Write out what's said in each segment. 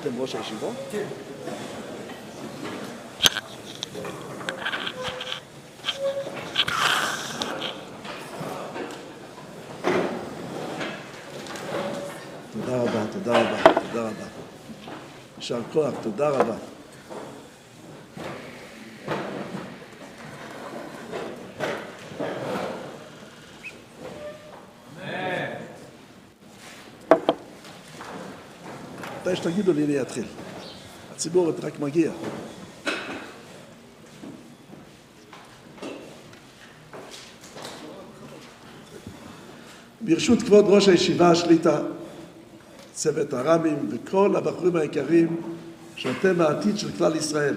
אתם ראש הישיבה? כן. תודה רבה, תודה רבה, תודה רבה. יישר כוח, תודה רבה. שתגידו לי אני אתחיל. הציבור רק מגיע. ברשות כבוד ראש הישיבה השליטה, צוות הר"מים וכל הבחורים היקרים שאתם העתיד של כלל ישראל.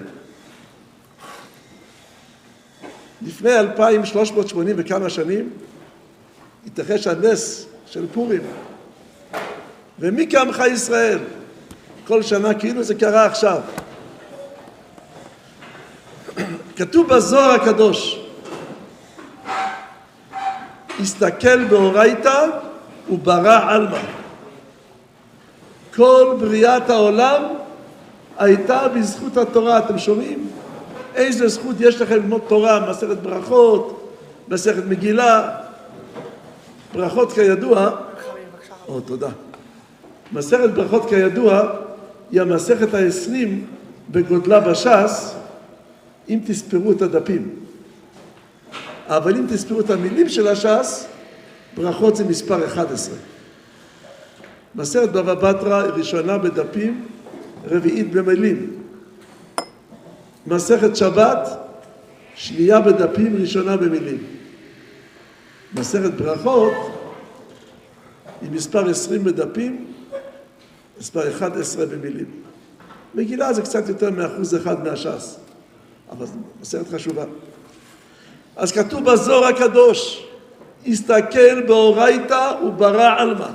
לפני 2,380 וכמה שנים התרחש הנס של פורים. ומי כעמך ישראל? כל שנה כאילו זה קרה עכשיו. כתוב בזוהר הקדוש, הסתכל באורייתא וברא עלמא. כל בריאת העולם הייתה בזכות התורה, אתם שומעים? איזה זכות יש לכם ללמוד תורה, מסכת ברכות, מסכת מגילה. ברכות כידוע, או תודה. מסכת ברכות כידוע היא המסכת העשרים בגודלה בש"ס, אם תספרו את הדפים. אבל אם תספרו את המילים של הש"ס, ברכות זה מספר 11. מסכת בבא בתרא ראשונה בדפים, רביעית במילים. מסכת שבת, שנייה בדפים, ראשונה במילים. מסכת ברכות היא מספר 20 בדפים, מספר 11 במילים. מגילה זה קצת יותר מאחוז אחד מהש"ס, אבל זו מסכת חשובה. אז כתוב בזוהר הקדוש, הסתכל באורייתא וברא עלמא.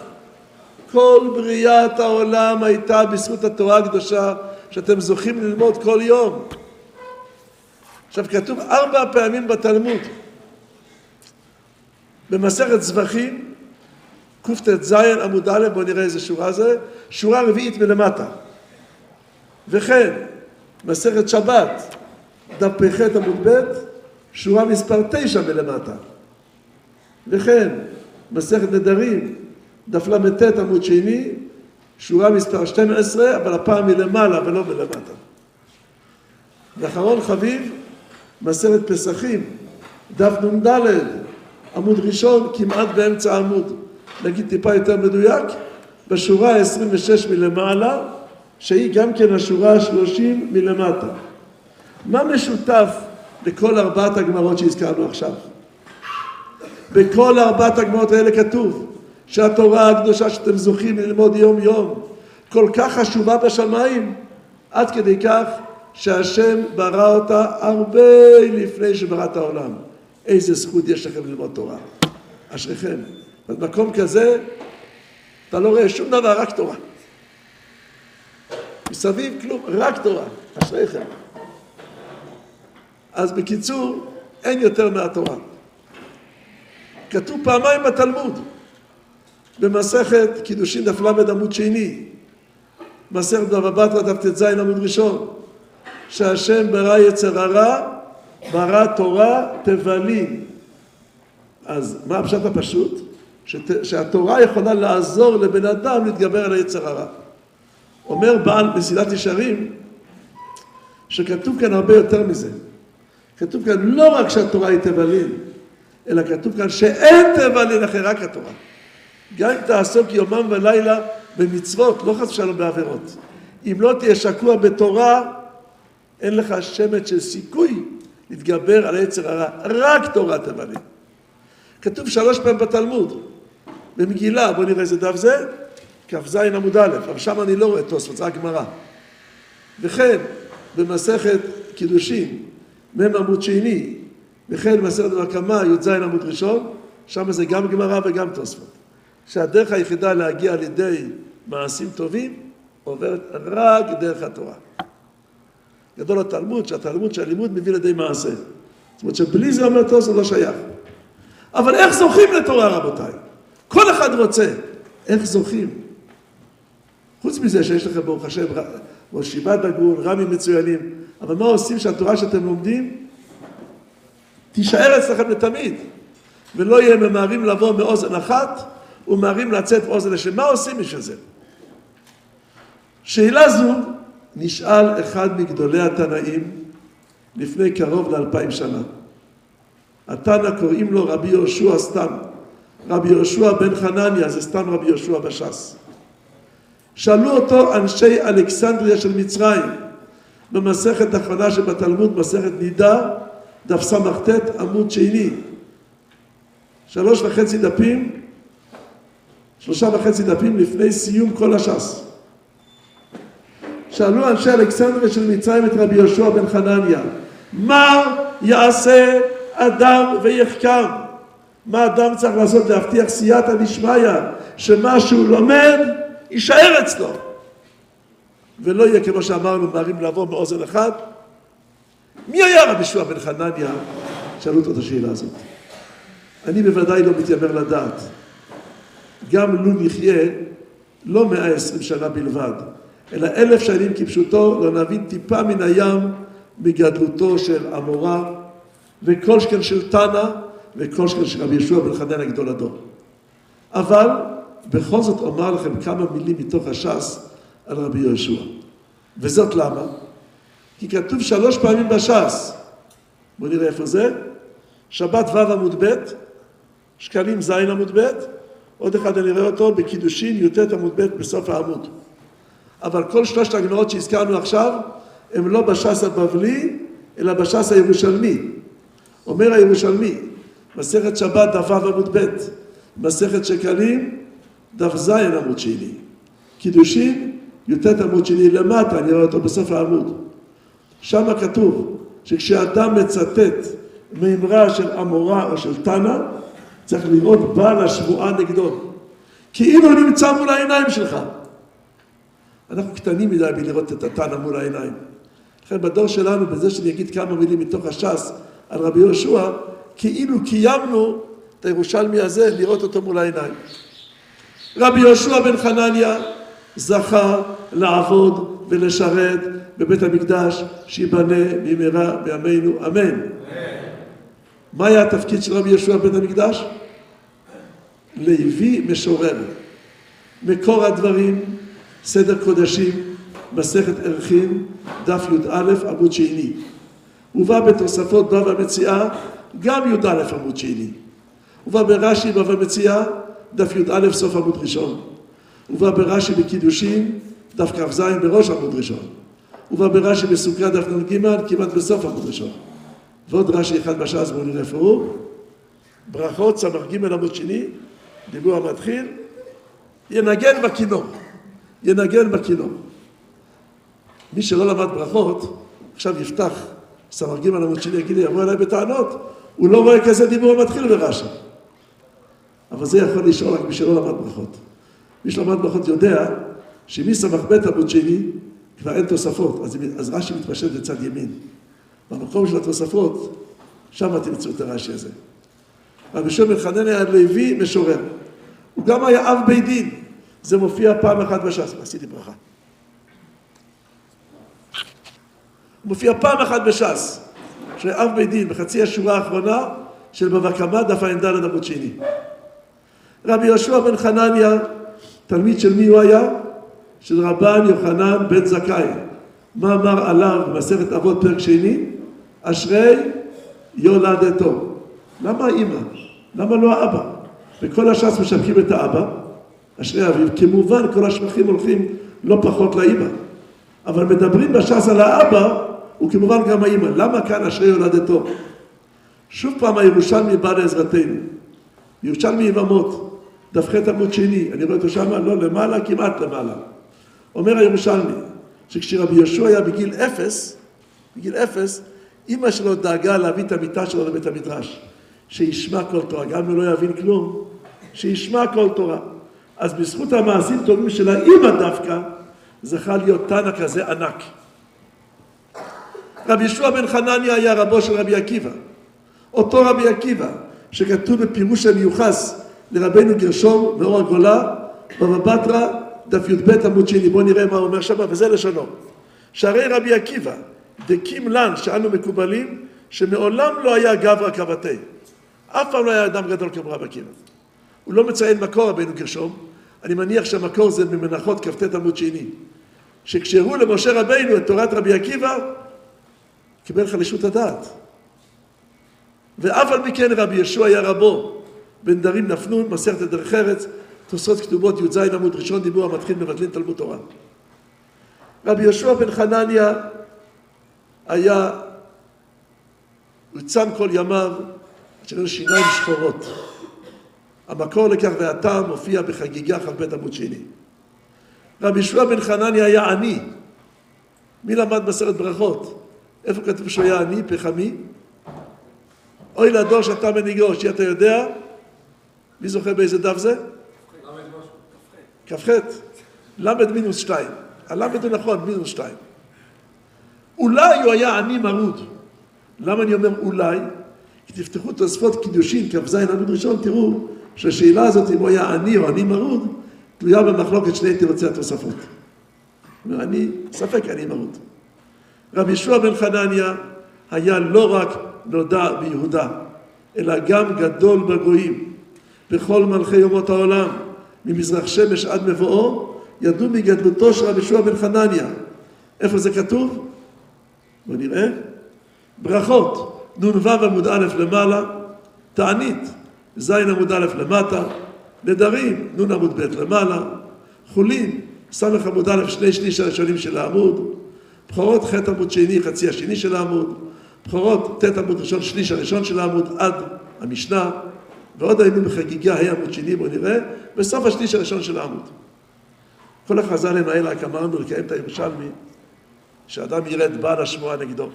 כל בריאת העולם הייתה בזכות התורה הקדושה שאתם זוכים ללמוד כל יום. עכשיו כתוב ארבע פעמים בתלמוד, במסכת זבחים, קט"ז עמוד א', בואו נראה איזה שורה זה, שורה רביעית מלמטה. וכן, מסכת שבת, דף פ"ח עמוד ב', שורה מספר תשע מלמטה. וכן, מסכת נדרים, דף ל"ט עמוד שני, שורה מספר 12, אבל הפעם מלמעלה ולא מלמטה. ואחרון חביב, מסכת פסחים, דף נ"ד, עמוד ראשון, כמעט באמצע העמוד. נגיד טיפה יותר מדויק, בשורה ה-26 מלמעלה, שהיא גם כן השורה ה-30 מלמטה. מה משותף לכל ארבעת הגמרות שהזכרנו עכשיו? בכל ארבעת הגמרות האלה כתוב שהתורה הקדושה שאתם זוכים ללמוד יום יום כל כך חשובה בשמיים עד כדי כך שהשם ברא אותה הרבה לפני שברא את העולם. איזה זכות יש לכם ללמוד תורה. אשריכם. במקום כזה אתה לא רואה שום דבר, רק תורה. מסביב כלום, רק תורה. אשריכם. אז בקיצור, אין יותר מהתורה. כתוב פעמיים בתלמוד, במסכת קידושין דף ל' עמוד שני, מסכת בבא בתרא דף ט"ז עמוד ראשון, שהשם ברא יצר הרע, ברא תורה תבלין. אז מה הפשט הפשוט? שת, שהתורה יכולה לעזור לבן אדם להתגבר על היצר הרע. אומר בעל מסילת ישרים, שכתוב כאן הרבה יותר מזה. כתוב כאן לא רק שהתורה היא תבלין, אלא כתוב כאן שאין תבלין אחרי רק התורה. גם אם תעסוק יומם ולילה במצוות, לא חס ושלום בעבירות. אם לא תהיה שקוע בתורה, אין לך שמץ של סיכוי להתגבר על היצר הרע. רק תורה תבלין. כתוב שלוש פעמים בתלמוד, במגילה, בואו נראה איזה דף זה, כ"ז עמוד א', אבל שם אני לא רואה תוספות, זה רק גמרא. וכן, במסכת קידושין, מ' עמוד שני, וכן במסכת בקמה, י"ז עמוד ראשון, שם זה גם גמרא וגם תוספות. שהדרך היחידה להגיע על ידי מעשים טובים, עוברת רק דרך התורה. גדול התלמוד, שהתלמוד, שהלימוד מביא לידי מעשה. זאת אומרת שבלי זה אומר תוספות לא שייך. אבל איך זוכים לתורה רבותיי? כל אחד רוצה. איך זוכים? חוץ מזה שיש לכם ברוך השם שיבת דגון, רמים מצוינים, אבל מה עושים שהתורה שאתם לומדים תישאר אצלכם לתמיד, ולא יהיה ממהרים לבוא מאוזן אחת וממהרים לצאת מאוזן לשם. מה עושים בשביל זה? שאלה זו נשאל אחד מגדולי התנאים לפני קרוב לאלפיים שנה. התנא קוראים לו רבי יהושע סתם. רבי יהושע בן חנניה זה סתם רבי יהושע בש"ס. שאלו אותו אנשי אלכסנדריה של מצרים במסכת האחרונה שבתלמוד, מסכת נידה, דף סט עמוד שני. שלוש וחצי דפים, שלושה וחצי דפים לפני סיום כל הש"ס. שאלו אנשי אלכסנדריה של מצרים את רבי יהושע בן חנניה, מה יעשה אדם ויחקר? מה אדם צריך לעשות להבטיח סייעתא דשמיא, שמה שהוא לומד יישאר אצלו. ולא יהיה כמו שאמרנו, מהרים לעבור מאוזן אחד. מי היה רבי יהושע בן חנניה? שאלו אותו את השאלה הזאת. אני בוודאי לא מתיימר לדעת. גם לו נחיה לא מאה עשרים שנה בלבד, אלא אלף שנים כפשוטו, לא נבין טיפה מן הים מגדלותו של עמורה, וכל שכן של תנא, וכל שכן של רבי יהושע בן חנניה גדול הדור. אבל בכל זאת אומר לכם כמה מילים מתוך הש"ס על רבי יהושע. וזאת למה? כי כתוב שלוש פעמים בש"ס. בואו נראה איפה זה. שבת ו' עמוד ב', שקלים ז' עמוד ב', עוד אחד אני רואה אותו בקידושין י"ט עמוד ב' בסוף העמוד. אבל כל שלושת הגמרות שהזכרנו עכשיו הם לא בש"ס הבבלי, אלא בש"ס הירושלמי. אומר הירושלמי, מסכת שבת דף ו' עמוד ב', מסכת שקלים דף ז עמוד שני. קידושין י"ט עמוד שני למטה, אני רואה אותו בסוף העמוד. שם כתוב שכשאדם מצטט מימרה של אמורה או של תנא, צריך לראות בעל השבועה נגדו. כאילו נמצא מול העיניים שלך. אנחנו קטנים מדי בלראות את התנא מול העיניים. לכן בדור שלנו, בזה שאני אגיד כמה מילים מתוך הש"ס על רבי יהושע, כאילו קיימנו את הירושלמי הזה לראות אותו מול העיניים. רבי יהושע בן חנניה זכה לעבוד ולשרת בבית המקדש שיבנה במהרה בימינו אמן. מה היה התפקיד של רבי יהושע בבית המקדש? לוי משורר. מקור הדברים, סדר קודשים, מסכת ערכים, דף י"א עמוד שני. הובא בתוספות בבא מציאה, גם י"א עמוד שני. הובא ברש"י בבא מציאה, דף י"א סוף עמוד ראשון. הובא ברש"י בקידושין, דף כ"ז בראש עמוד ראשון. הובא ברש"י בסוכריה דף נ"ג, כמעט בסוף עמוד ראשון. ועוד רש"י אחד בש"ס, בואו נראה איפה הוא. ברכות, סמ"ך ג' עמוד שני, דיבור המתחיל, ינגן בכינור. ינגן בכינור. מי שלא למד ברכות, עכשיו יפתח סמ"ך ג' עמוד שני, יגיד לי, יבוא אליי בטענות, הוא לא רואה כזה דיבור המתחיל ברש"י. אבל זה יכול לשאול רק מי שלא למד ברכות. מי שלמד ברכות יודע שמס"ב עמוד שני כבר אין תוספות, אז, אז רש"י מתפשט לצד ימין. במקום של התוספות, שם תמצאו את הרש"י הזה. רבי שמעון היה לוי משורר. הוא גם היה אב בית דין. זה מופיע פעם אחת בש"ס. עשיתי ברכה. מופיע פעם אחת בש"ס. שהיה אב בית דין, בחצי השורה האחרונה של בבא קמא, דף ע"ד עמוד שני. רבי יהושע בן חנניה, תלמיד של מי הוא היה? של רבן יוחנן בן זכאי. מה אמר עליו במסכת אבות פרק שני? אשרי יולדתו. למה האימא? למה לא האבא? בכל הש"ס משבחים את האבא, אשרי אביו. כמובן כל השבחים הולכים לא פחות לאימא. אבל מדברים בש"ס על האבא, וכמובן גם האימא. למה כאן אשרי יולדתו? שוב פעם הירושלמי בא לעזרתנו. ירושלמי יבמות, דף ח' עמוד שני, אני רואה אותו שמה, לא למעלה, כמעט למעלה. אומר הירושלמי, שכשרבי יהושע היה בגיל אפס, בגיל אפס, אימא שלו דאגה להביא את המיטה שלו לבית המדרש, שישמע כל תורה, גם אם לא יבין כלום, שישמע כל תורה. אז בזכות המעשים טובים של האימא דווקא, זכה להיות תנא כזה ענק. רבי ישוע בן חנניה היה רבו של רבי עקיבא. אותו רבי עקיבא, שכתוב בפירוש המיוחס לרבנו גרשום מאור הגולה, בבא בתרא, דף י"ב עמוד שני. בואו נראה מה הוא אומר שם, וזה לשונו. שהרי רבי עקיבא, דקים לן שאנו מקובלים, שמעולם לא היה גברא כבתי. אף פעם לא היה אדם גדול כמו רבי עקיבא. הוא לא מציין מקור רבנו גרשום, אני מניח שהמקור זה ממנחות כ"ט עמוד שני. שכשהראו למשה רבינו את תורת רבי עקיבא, קיבל חלישות הדעת. ואף על פי כן רבי ישוע היה רבו, בן דרים נפנון, מסכת דרך ארץ, תוספות כתובות י"ז עמוד ראשון, דיבור המתחיל מבטלין תלמוד תורה. רבי יהושע בן חנניה היה, הוא צם כל ימיו, שהיו שיניים שחורות. המקור לכך והטעם מופיע בחגיגה כ"ב עמוד שני. רבי יהושע בן חנניה היה עני. מי למד בסרט ברכות? איפה כתוב שהוא היה עני, פחמי? אוי לדור שאתה מנהיגו, שאתה יודע? מי זוכר באיזה דף זה? כ"ח. ל' מינוס שתיים. הל' הוא נכון, מינוס שתיים. אולי הוא היה עני מרוד. למה אני אומר אולי? כי תפתחו תוספות קידושין, כ"ז עמוד ראשון, תראו שהשאלה הזאת אם הוא היה עני או עני מרוד, תלויה במחלוקת שני תירוצי התוספות. אומר, אני, ספק עני מרוד. רבי ישוע בן חנניה היה לא רק נודע ביהודה, אלא גם גדול בגויים. בכל מלכי יומות העולם, ממזרח שמש עד מבואו, ידעו מגדלותו של רבי ישוע בן חנניה. איפה זה כתוב? בואו נראה. ברכות, נ"ו עמוד א' למעלה, תענית, ז' עמוד א' למטה, נדרים, נ' עמוד ב' למעלה, חולין, ס' עמוד א', שני שליש הראשונים של העמוד, בכורות ח' עמוד שני, חצי השני של העמוד, בכורות ט' עמוד ראשון, שליש הראשון של העמוד עד המשנה, ועוד הימים בחגיגה ה' עמוד שני, בואו נראה, בסוף השליש הראשון של העמוד. כל החז"לים האלה, רק אמרנו לקיים את הירושלמי, שאדם יראה את בעל השמועה נגדו.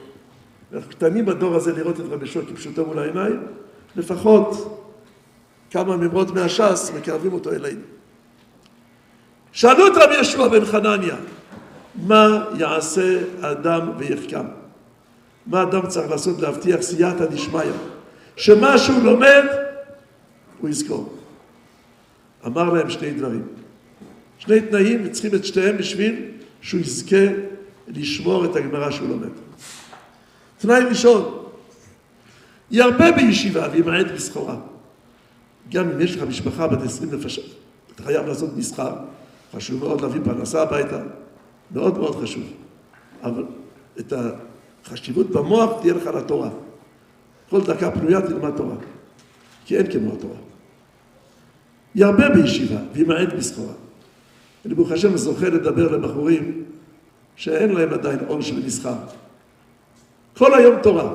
אנחנו קטנים בדור הזה לראות את רבי שוע כפשוטו מול העיניים, לפחות כמה ממרות מהש"ס מקרבים אותו אלינו. שאלו את רבי ישוע בן חנניה, מה יעשה אדם ויחכם? מה אדם צריך לעשות להבטיח סייעתא דשמיא? שמה שהוא לומד, הוא יזכור. אמר להם שני דברים. שני תנאים, וצריכים את שתיהם בשביל שהוא יזכה לשמור את הגמרא שהוא לומד. תנאי ראשון, ירבה בישיבה וימעט בסחורה. גם אם יש לך משפחה בת עשרים נפשות, אתה חייב לעשות מסחר, חשוב מאוד להביא פרנסה הביתה, מאוד מאוד חשוב. אבל את החשיבות במוח תהיה לך לתורה. כל דקה פנויה תלמד תורה, כי אין כמו התורה. ירבה בישיבה וימעט בסחורה. אני ברוך השם זוכה לדבר לבחורים שאין להם עדיין עול של מסחר. כל היום תורה.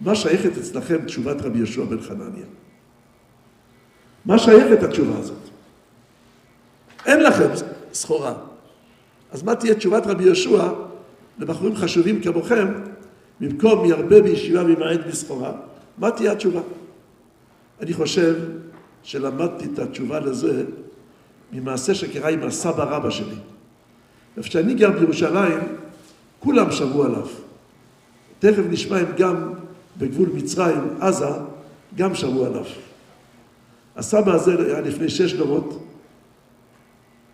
מה שייכת אצלכם תשובת רבי יהושע בן חנניה? מה שייכת התשובה הזאת? אין לכם סחורה. אז מה תהיה תשובת רבי יהושע לבחורים חשובים כמוכם, במקום ירבה בישיבה וימעט בסחורה? מה תהיה התשובה? אני חושב שלמדתי את התשובה לזה ממעשה שקרה עם הסבא רבא שלי. איפה שאני גר בירושלים, כולם שמעו עליו. תכף נשמע אם גם בגבול מצרים, עזה, גם שמעו עליו. הסבא הזה היה לפני שש דורות,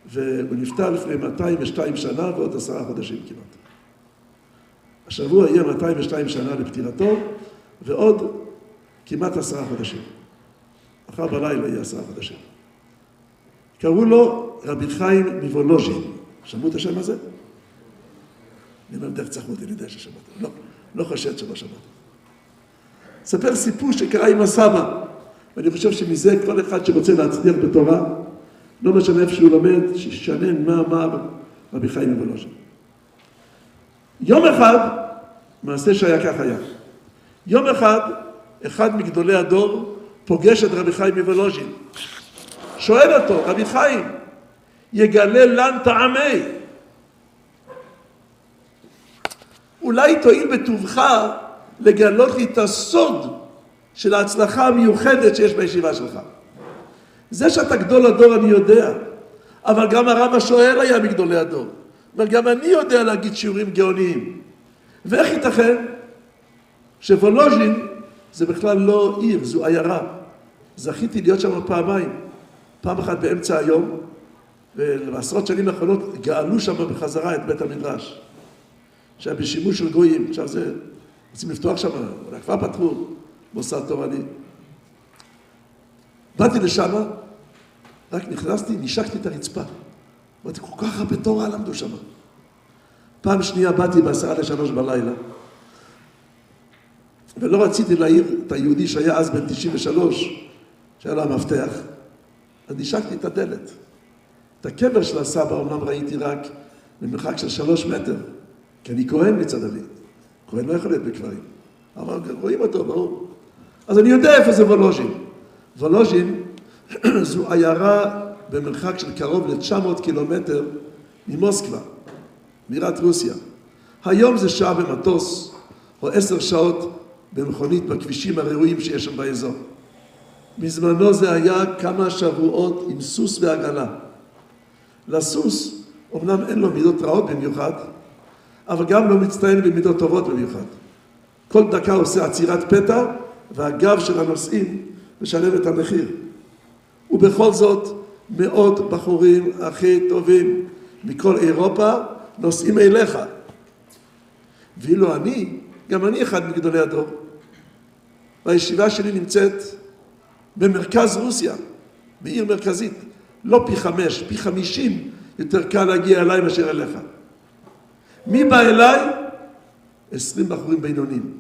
והוא נפטר לפני 202 שנה ועוד עשרה חודשים כמעט. השבוע יהיה 202 שנה לפטירתו, ועוד כמעט עשרה חודשים. מחר בלילה יהיה עשרה חודשים. קראו לו רבי חיים מוולוז'ין. שמעו את השם הזה? אני אומר, דרך צחקו אני יודע ששמעתם. לא, לא חושד שלא שמעתם. ספר סיפור שקרה עם הסבא, ואני חושב שמזה כל אחד שרוצה להצליח בתורה, לא משנה איפה שהוא לומד, שישנן מה אמר רבי חיים מוולוז'ין. יום אחד, מעשה שהיה כך היה. יום אחד, אחד מגדולי הדור פוגש את רבי חיים מוולוז'ין. שואל אותו, רבי חיים, יגלה לן טעמי. אולי תואיל בטובך לגלות לי את הסוד של ההצלחה המיוחדת שיש בישיבה שלך. זה שאתה גדול הדור אני יודע, אבל גם הרב השואל היה מגדולי הדור. וגם אני יודע להגיד שיעורים גאוניים. ואיך ייתכן שוולוז'ין זה בכלל לא עיר, זו עיירה. זכיתי להיות שם פעמיים. פעם אחת באמצע היום, ובעשרות שנים האחרונות גאלו שם בחזרה את בית המדרש. שהיה בשימוש של גויים, עכשיו זה, רוצים לפתוח שם, אולי כבר פתחו מוסד תורני. באתי לשם, רק נכנסתי, נשקתי את הרצפה. אמרתי, כל כך הרבה תורה למדו שם. פעם שנייה באתי בעשרה לשלוש בלילה, ולא רציתי להעיר את היהודי שהיה אז בן 93, שהיה לו המפתח, אז נשקתי את הדלת. את הקבר של הסבא אומנם ראיתי רק במרחק של שלוש מטר, כי אני כהן מצד אבי. כהן לא יכול להיות בקברים. אבל רואים אותו, ברור. אז אני יודע איפה זה וולוז'ין. וולוז'ין זו עיירה במרחק של קרוב ל-900 קילומטר ממוסקבה, בירת רוסיה. היום זה שעה במטוס, או עשר שעות במכונית בכבישים הראויים שיש שם באזור. בזמנו זה היה כמה שבועות עם סוס ועגלה. לסוס, אמנם אין לו מידות רעות במיוחד, אבל גם לא מצטיין במידות טובות במיוחד. כל דקה עושה עצירת פתע, והגב של הנוסעים משלם את המחיר. ובכל זאת, מאות בחורים הכי טובים מכל אירופה נוסעים אליך. ואילו אני, גם אני אחד מגדולי הדור. והישיבה שלי נמצאת במרכז רוסיה, בעיר מרכזית. לא פי חמש, פי חמישים יותר קל להגיע אליי מאשר אליך. מי בא אליי? עשרים בחורים בינוניים.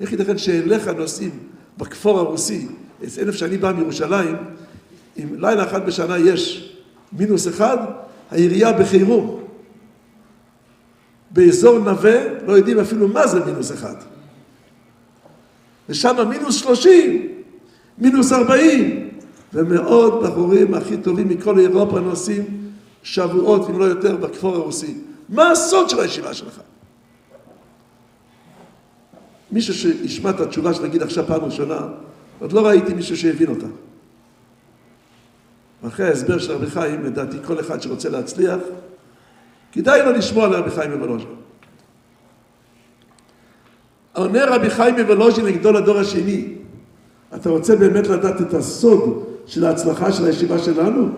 איך ייתכן שאליך נוסעים בכפור הרוסי, איפה שאני בא מירושלים, אם לילה אחד בשנה יש מינוס אחד, העירייה בחירום. באזור נווה לא יודעים אפילו מה זה מינוס אחד. ושם מינוס שלושים, מינוס ארבעים, ומאות בחורים הכי טובים מכל אירופה נוסעים שבועות, אם לא יותר, בכפור הרוסי. מה הסוד של הישיבה שלך? מישהו שישמע את התשובה שנגיד עכשיו פעם ראשונה, עוד לא ראיתי מישהו שהבין אותה. אחרי ההסבר של רבי חיים, לדעתי כל אחד שרוצה להצליח, כדאי לו לשמוע על רבי חיים מוולוז'ין. עונה רבי חיים מוולוז'ין לגדול הדור השני, אתה רוצה באמת לדעת את הסוד של ההצלחה של הישיבה שלנו?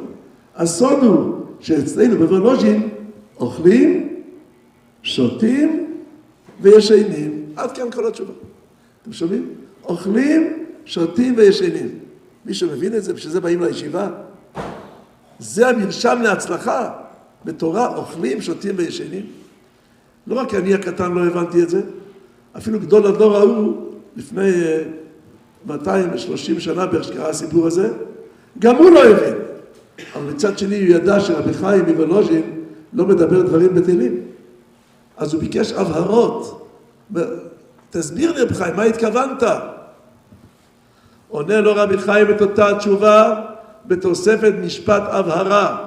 הסוד הוא שאצלנו בוולוז'ין אוכלים, שותים וישנים. עד כאן כל התשובה. אתם שומעים? אוכלים, שותים וישנים. מישהו מבין את זה? בשביל זה באים לישיבה? זה המרשם להצלחה. בתורה אוכלים, שותים וישנים. לא רק אני הקטן לא הבנתי את זה, אפילו גדול הדור ההוא, לפני 230 אה, שנה בערך שקרה הסיפור הזה, גם הוא לא הבין. אבל מצד שני הוא ידע שרבי חיים מוולוז'ין לא מדבר דברים בטלים. אז הוא ביקש הבהרות. תסביר לי רבי חיים, מה התכוונת? עונה לו רבי חיים את אותה התשובה בתוספת משפט הבהרה.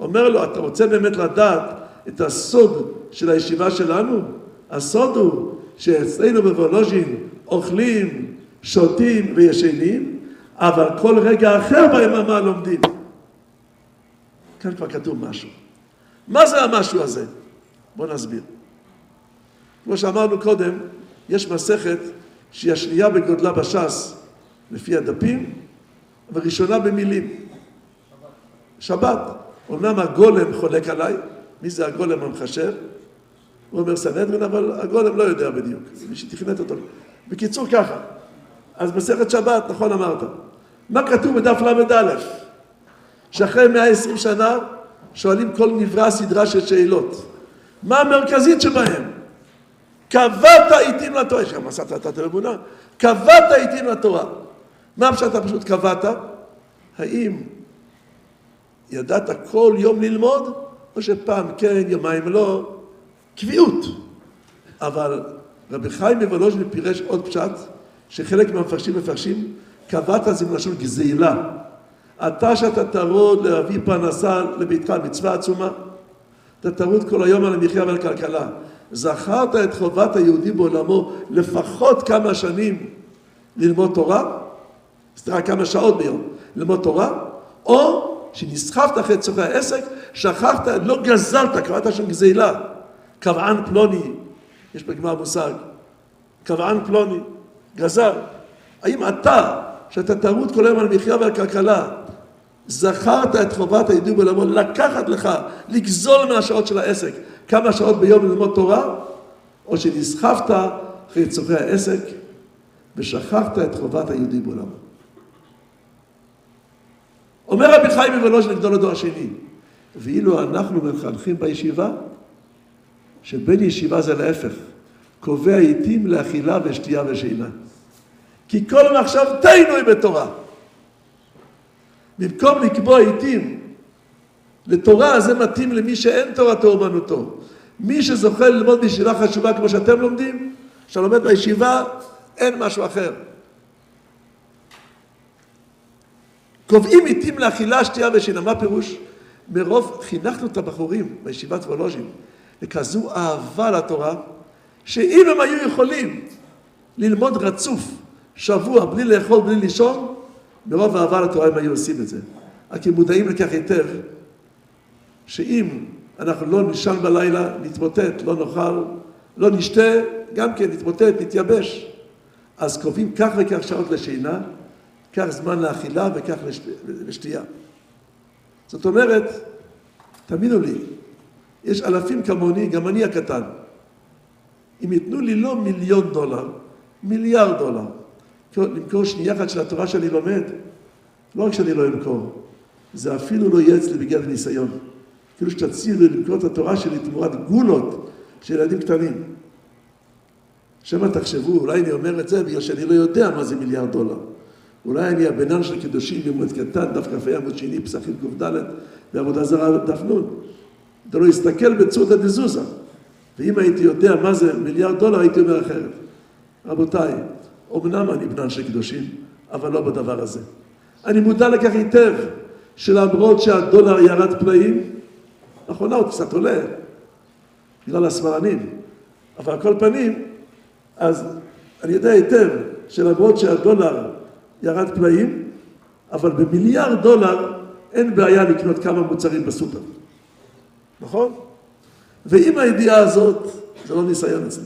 אומר לו, אתה רוצה באמת לדעת את הסוד של הישיבה שלנו? הסוד הוא שאצלנו בוולוז'ין אוכלים, שותים וישנים, אבל כל רגע אחר ביממה לומדים. כאן כבר כתוב משהו. מה זה המשהו הזה? בואו נסביר. כמו שאמרנו קודם, יש מסכת שהיא השנייה בגודלה בש"ס, לפי הדפים, וראשונה במילים. שבת. אמנם הגולם חולק עליי, מי זה הגולם המחשב? הוא אומר סנהדרין, אבל הגולם לא יודע בדיוק, מי שתכנת אותו. בקיצור ככה, אז מסכת שבת, נכון אמרת. מה כתוב בדף ל"א? שאחרי 120 שנה שואלים כל נברא סדרה של שאלות. מה המרכזית שבהם? קבעת עיתים לתורה, יש גם מסעת את האמונה, קבעת עיתים לתורה. מה פשוט אתה פשוט קבעת? האם ידעת כל יום ללמוד, או שפעם כן, יומיים לא? קביעות. אבל רבי חיים מוולוז'ין פירש עוד פשט, שחלק מהמפרשים מפרשים, קבעת זה מלשון גזילה. אתה שאתה תרוד להביא פרנסה לביתך, מצווה עצומה. אתה תרוד כל היום על המחיה ועל הכלכלה. זכרת את חובת היהודי בעולמו לפחות כמה שנים ללמוד תורה, סליחה, כמה שעות ביום ללמוד תורה, או שנסחפת אחרי צורכי העסק, שכחת, לא גזלת, קראת שם גזילה. קבען פלוני, יש בגמר מושג, קבען פלוני, גזל, האם אתה, שאתה טרוד כל היום על מחיה ועל כלכלה, זכרת את חובת הידוע בעולמות, לקחת לך, לגזול מהשעות של העסק, כמה שעות ביום ללמוד תורה, או שנסחפת אחרי צורכי העסק ושכחת את חובת היהודי בעולמו. אומר רבי חיים מוולוז'ין לגדול הדור השני, ואילו אנחנו מחנכים בישיבה, שבין ישיבה זה להפך, קובע עיתים לאכילה ושתייה ושינה. כי כל מחשבתנו היא בתורה. במקום לקבוע עיתים לתורה, זה מתאים למי שאין תורתו אומנותו. מי שזוכה ללמוד בישיבה חשובה כמו שאתם לומדים, כשאתה לומד בישיבה, אין משהו אחר. קובעים עיתים לאכילה, שתייה ושינה. מה פירוש? מרוב חינכנו את הבחורים בישיבת וולוז'ין לכזו אהבה לתורה, שאם הם היו יכולים ללמוד רצוף שבוע בלי לאכול, בלי לישון, מרוב אהבה לתורה הם היו עושים את זה. רק הם מודעים לכך היטב, שאם אנחנו לא נשן בלילה, נתמוטט, לא נאכל, לא נשתה, גם כן נתמוטט, נתייבש. אז קובעים כך וכך שעות לשינה, כך זמן לאכילה וכך לשתייה. זאת אומרת, תאמינו לי, יש אלפים כמוני, גם אני הקטן. אם ייתנו לי לא מיליון דולר, מיליארד דולר, למכור שנייה אחת של התורה שאני לומד, לא רק שאני לא אמכור, זה אפילו לא יהיה אצלי בגלל ניסיון. כאילו שתציעו לי למכור את התורה שלי תמורת גולות של ילדים קטנים. שמא תחשבו, אולי אני אומר את זה בגלל שאני לא יודע מה זה מיליארד דולר. אולי אני הבינן של קידושים במועד קטן, דף כ"ה עמוד שני, פסחים קד, בעבודה זרה דף נ'. אתה לא הסתכל בצורתא דזוזה. ואם הייתי יודע מה זה מיליארד דולר, הייתי אומר אחרת. רבותיי, אמנם אני בנן של קדושים, אבל לא בדבר הזה. אני מודע לכך היטב, שלמרות שהדולר ירד פלאים, לאחרונה הוא קצת עולה, בגלל הסמרנים, אבל על כל פנים, אז אני יודע היטב שלמרות שהדולר ירד פלאים, אבל במיליארד דולר אין בעיה לקנות כמה מוצרים בסופר, נכון? ועם הידיעה הזאת, זה לא ניסיון אצלי.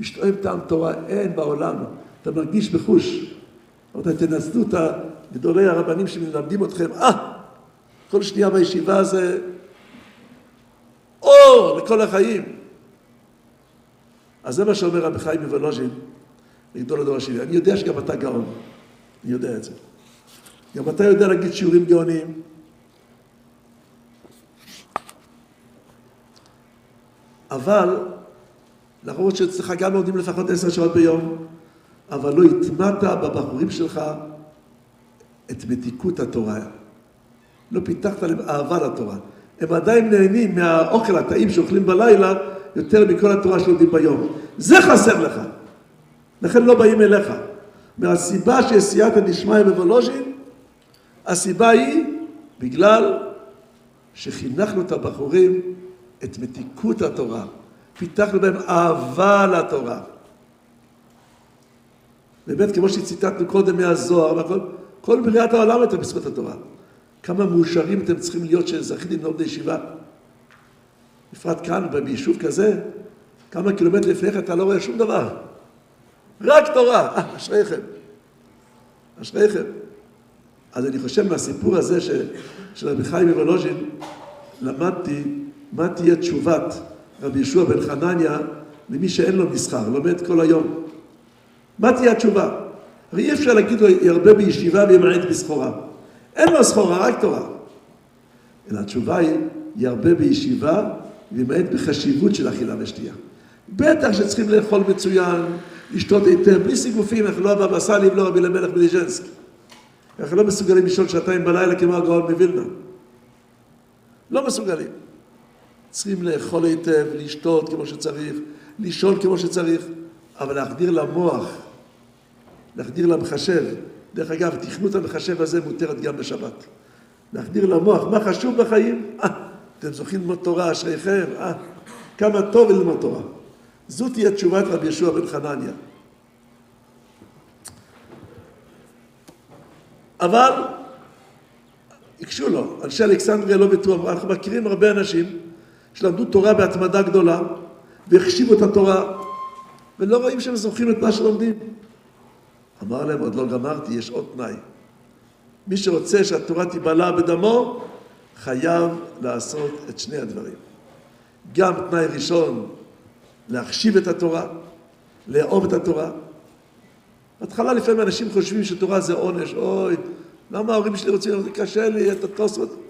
משתואם טעם תורה, אין בעולם. אתה מרגיש בחוש. רבותיי, תנצלו את גדולי הרבנים שמלמדים אתכם, אה, כל שנייה בישיבה זה אור לכל החיים. אז זה מה שאומר רבי חיים מוולוז'ין, לגדול הדור השני. אני יודע שגם אתה גאון, אני יודע את זה. גם אתה יודע להגיד שיעורים גאוניים. אבל, למרות שאצלך גם לומדים לפחות עשר שעות ביום, אבל לא הטמעת בבחורים שלך את מתיקות התורה. לא פיתחת להם אהבה לתורה. הם עדיין נהנים מהאוכל הטעים שאוכלים בלילה יותר מכל התורה שלומדים ביום. זה חסר לך. לכן לא באים אליך. מהסיבה שיש סייעתא דשמיא בוולוז'ין, הסיבה היא בגלל שחינכנו את הבחורים את מתיקות התורה. פיתחנו בהם אהבה לתורה. באמת, כמו שציטטנו קודם מהזוהר, והכל, כל בריאת העולם הייתה בזכות התורה. כמה מאושרים אתם צריכים להיות שזכיתם ללמוד בישיבה. בפרט כאן, ביישוב כזה, כמה קילומטר לפני כן אתה לא רואה שום דבר. רק תורה. אה, אשריכם. אשריכם. אז אני חושב מהסיפור הזה ש, של רבי חיים מוולוז'ין, למדתי מה תהיה תשובת רבי ישוע בן חנניה למי שאין לו מסחר, לומד כל היום. מה תהיה התשובה? הרי אי אפשר להגיד לו ירבה בישיבה וימעט בסחורה. אין לו סחורה, רק תורה. אלא התשובה היא ירבה בישיבה וימעט בחשיבות של אכילה ושתייה. בטח שצריכים לאכול מצוין, לשתות היטב, בלי סיגופים, אנחנו לא הבבא סאלי ולא רבי למלך בליז'נסקי. אנחנו לא מסוגלים לישון שעתיים בלילה כמו הגאון מווילנה. לא מסוגלים. צריכים לאכול היטב, לשתות כמו שצריך, לישון כמו שצריך, אבל להחדיר למוח, להחדיר למחשב. דרך אגב, תכנות המחשב הזה מותרת גם בשבת. להחדיר למוח מה חשוב בחיים? אה, אתם זוכים ללמוד תורה, אשריכם, אה, כמה טוב ללמוד תורה. זו תהיה תשובת רבי ישוע בן חנניה. אבל הקשו לו, אנשי אלכסנדריה לא ויתרו, אנחנו מכירים הרבה אנשים שלמדו תורה בהתמדה גדולה והחשיבו את התורה ולא רואים שהם זוכרים את מה שלומדים. אמר להם, עוד לא גמרתי, יש עוד תנאי. מי שרוצה שהתורה תיבלע בדמו, חייב לעשות את שני הדברים. גם תנאי ראשון, להחשיב את התורה, לאהוב את התורה. בהתחלה לפעמים אנשים חושבים שתורה זה עונש, אוי, למה ההורים שלי רוצים, קשה לי, את התוספות.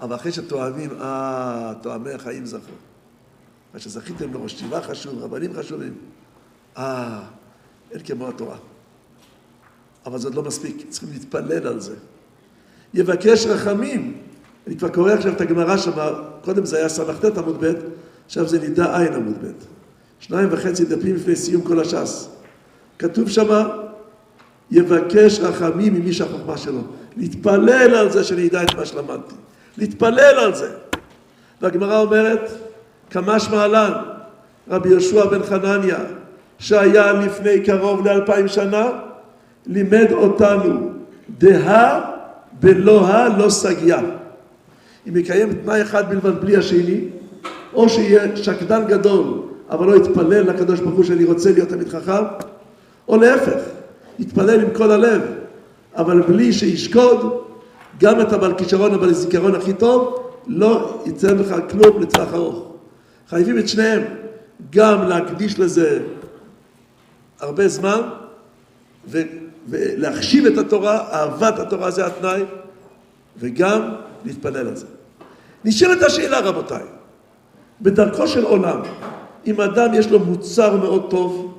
אבל אחרי שתואמים, אה, תואמי החיים זכו. מה שזכיתם לראש תיבה חשוב, רבנים חשובים. אה, אין כמו התורה. אבל זה עוד לא מספיק, צריכים להתפלל על זה. יבקש רחמים. אני כבר קורא עכשיו את הגמרא שם, קודם זה היה ס"ט עמוד ב', עכשיו זה נידה עין עמוד ב'. שניים וחצי דפים לפני סיום כל הש"ס. כתוב שמה, יבקש רחמים ממי שהחוכמה שלו. להתפלל על זה שאני אדע את מה שלמדתי. להתפלל על זה. והגמרא אומרת, כמש מעלן, רבי יהושע בן חנניה, שהיה לפני קרוב לאלפיים שנה, לימד אותנו דהה בלוה לא סגיה. אם יקיים תנאי אחד בלבד בלי השני, או שיהיה שקדן גדול, אבל לא יתפלל לקדוש ברוך הוא שאני רוצה להיות תמיד חכם, או להפך, יתפלל עם כל הלב, אבל בלי שישקוד, גם את הבעל כישרון הבעל זיכרון הכי טוב, לא יצא לך כלום לטווח ארוך. חייבים את שניהם, גם להקדיש לזה הרבה זמן, ו, ולהחשיב את התורה, אהבת התורה זה התנאי, וגם להתפלל על זה. נשאלת השאלה רבותיי, בדרכו של עולם, אם אדם יש לו מוצר מאוד טוב,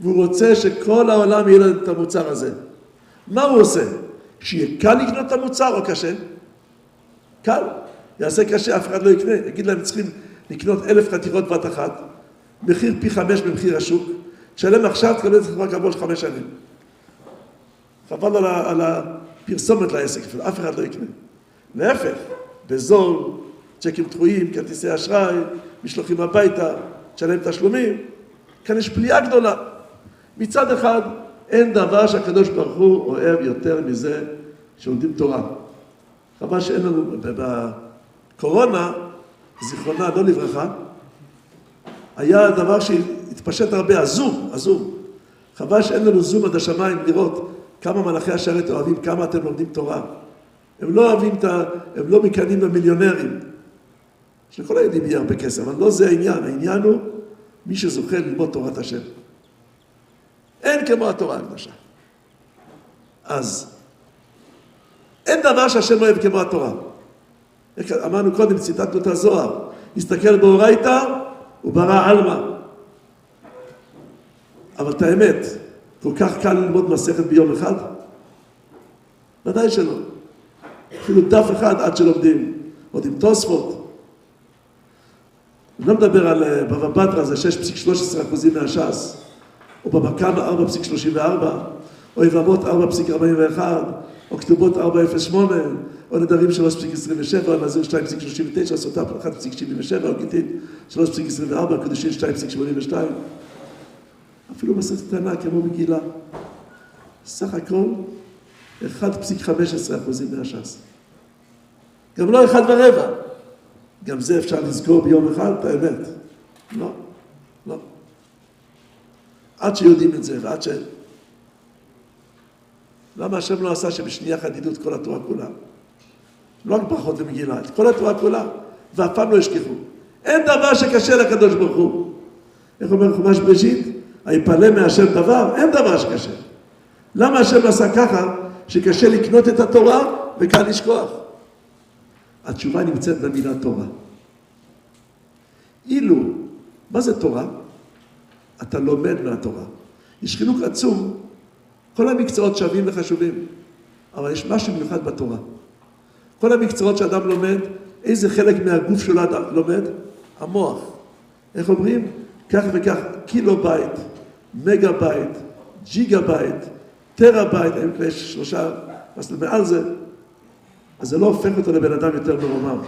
והוא רוצה שכל העולם יהיה לו את המוצר הזה, מה הוא עושה? שיהיה קל לקנות את המוצר או קשה? קל. יעשה קשה, אף אחד לא יקנה. יגיד להם, צריכים לקנות אלף חתיכות בת אחת, מחיר פי חמש במחיר השוק, תשלם עכשיו, תקבל את זה כבר כעבור חמש שנים. חבל על, על הפרסומת לעסק, אף אחד לא יקנה. להפך, בזול, צ'קים דחויים, כרטיסי אשראי, משלוחים הביתה, תשלם תשלומים, כאן יש פליאה גדולה. מצד אחד, אין דבר שהקדוש ברוך הוא אוהב יותר מזה שלומדים תורה. חבל שאין לנו, בקורונה, זיכרונה לא לברכה, היה דבר שהתפשט הרבה, הזום, הזום. חבל שאין לנו זום עד השמיים לראות כמה מלאכי השרת אוהבים, כמה אתם לומדים תורה. הם לא אוהבים את ה... הם לא מקנאים במיליונרים. שלכל היהודים יהיה הרבה כסף, אבל לא זה העניין. העניין הוא מי שזוכה ללמוד תורת השם. אין כמו התורה הקדושה. אז אין דבר שהשם לא אוהב כמו התורה. אמרנו קודם, ציטטנו את הזוהר, הסתכל באורייתא וברא עלמא. אבל את האמת, כל כך קל ללמוד מסכת ביום אחד? ודאי שלא. אפילו דף אחד עד שלומדים, עוד עם תוספות. אני לא מדבר על אה, בבא בתרא, זה 6.13 אחוזים מהש"ס, או בבא קמא 4.34, או יבמות 4.41, או כתובות 4.08, או נדרים 3.27, או נזיר 2.39, סוטה 1.77, או גיטין 3.24, קדושין 2.82. אפילו מסכת קטנה כמו מגילה. סך הכל 1.15 אחוזים מהש"ס. גם לא אחד ורבע. גם זה אפשר לזכור ביום אחד, את האמת. לא, לא. עד שיודעים את זה, ועד ש... למה השם לא עשה שבשנייה אחת ידעו את כל התורה כולה? לא רק ברכות ומגילה, את כל התורה כולה, ואף פעם לא ישכחו. אין דבר שקשה לקדוש ברוך הוא. איך אומר חומש בראשית? היפלא מהשם דבר? אין דבר שקשה. למה השם עשה ככה שקשה לקנות את התורה וקל לשכוח? התשובה נמצאת במילה תורה. אילו, מה זה תורה? אתה לומד מהתורה. יש חינוך עצום, כל המקצועות שווים וחשובים, אבל יש משהו מיוחד בתורה. כל המקצועות שאדם לומד, איזה חלק מהגוף שלו אדם לומד? המוח. איך אומרים? כך וכך קילו בייט, מגה בייט, ג'יגה בייט, טרה בייט, יש שלושה, מעל זה, אז זה לא הופך אותו לבן אדם יותר מרומם.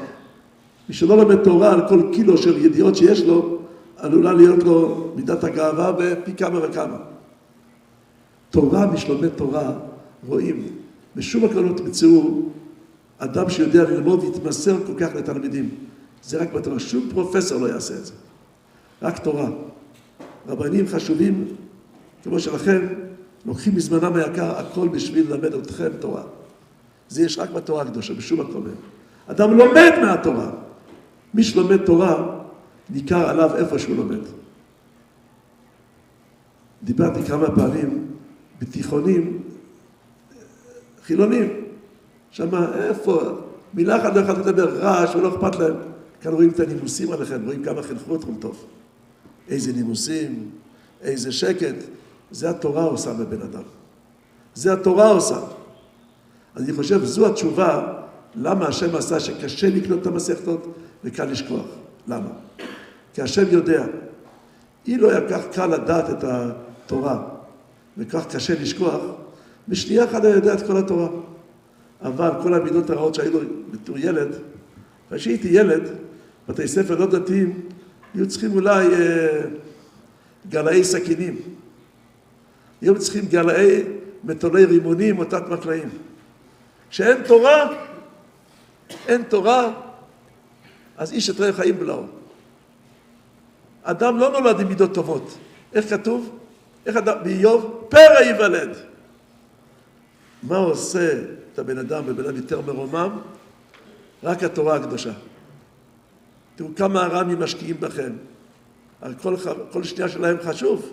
מי שלא לומד תורה על כל קילו של ידיעות שיש לו, עלולה להיות לו מידת הגאווה בפי כמה וכמה. תורה, מי שלומד תורה, רואים, בשום לא תמצאו אדם שיודע ללמוד ויתמסר כל כך לתלמידים. זה רק בתורה, שום פרופסור לא יעשה את זה. רק תורה. רבנים חשובים, כמו שלכם, לוקחים מזמנם היקר הכל בשביל ללמד אתכם תורה. זה יש רק בתורה הקדושה, בשום מקום אין. אדם לומד מהתורה. מי שלומד תורה, ניכר עליו איפה שהוא לומד. דיברתי כמה פעמים בתיכונים חילונים. שמה, איפה? מילה אחת לא יכולת לדבר, רעש ולא אכפת להם. כאן רואים את הנימוסים עליכם, רואים כמה חינכו אתכם טוב. איזה נימוסים, איזה שקט. זה התורה עושה בבן אדם. זה התורה עושה. אני חושב, זו התשובה למה השם עשה שקשה לקנות את המסכתות וקל לשכוח. למה? כי השם יודע, אם לא היה כך קל לדעת את התורה וכך קשה לשכוח, בשנייה אחת אני יודע את כל התורה. אבל כל המידות הרעות שהיו לו בתור ילד, כשהייתי ילד, בתי ספר לא דתיים, היו צריכים אולי אה, גלאי סכינים. היו צריכים גלאי מטולי רימונים או תת מקלעים. כשאין תורה, אין תורה, אז איש את רעהו חיים בלעו. אדם לא נולד עם מידות טובות. איך כתוב? איך אדם, באיוב, פרא ייוולד. מה עושה את הבן אדם בבן אדם יותר מרומם? רק התורה הקדושה. תראו כמה הר"מים משקיעים בכם. כל, כל שנייה שלהם חשוב,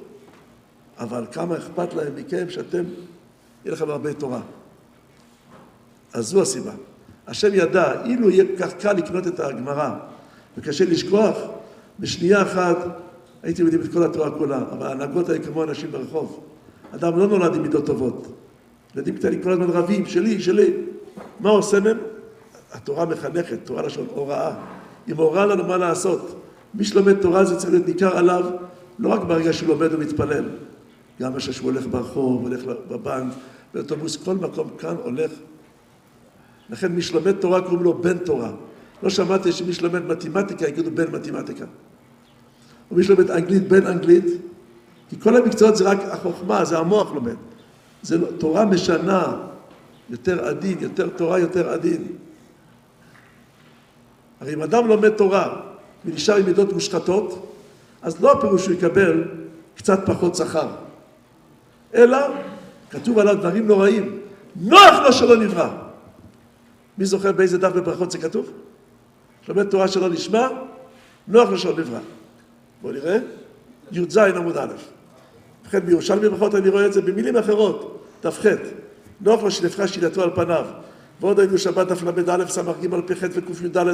אבל כמה אכפת להם מכם שאתם, יהיה לכם הרבה תורה. אז זו הסיבה. השם ידע, אילו יהיה כך קל לקנות את הגמרא וקשה לשכוח, בשנייה אחת הייתם יודעים את כל התורה כולה, אבל ההנהגות היו כמו אנשים ברחוב. אדם לא נולד עם מידות טובות. ילדים קטנים כל הזמן רבים, שלי, שלי. מה עושה מהם? התורה מחנכת, תורה לשון הוראה. היא מורה לנו מה לעשות. מי שלומד תורה זה צריך להיות ניכר עליו, לא רק ברגע שהוא לומד ומתפלל, גם בשביל שהוא הולך ברחוב, הולך בבנק, באוטובוס, כל מקום כאן הולך. לכן מי שלומד תורה קוראים לו בן תורה. לא שמעתי שמי שלומד מתמטיקה יגידו בן מתמטיקה. או מי שלומד אנגלית בן אנגלית, כי כל המקצועות זה רק החוכמה, זה המוח לומד. זה לא, תורה משנה, יותר עדין, יותר תורה, יותר עדין. הרי אם אדם לומד תורה ונשאר עם מידות מושחתות, אז לא הפירוש שהוא יקבל קצת פחות שכר, אלא כתוב עליו דברים נוראים, נוח לו שלא נברא. מי זוכר באיזה דף בברכות זה כתוב? לומד תורה שלא נשמע, נוח שלא נברא. בואו נראה, י"ז עמוד א'. ובכן בירושלמי ברכות אני רואה את זה במילים אחרות, ת"ח. נוח לו שנפחה שינתו על פניו. ועוד היינו שבת דף ל"א, סמ"ג פ"ח וק"ד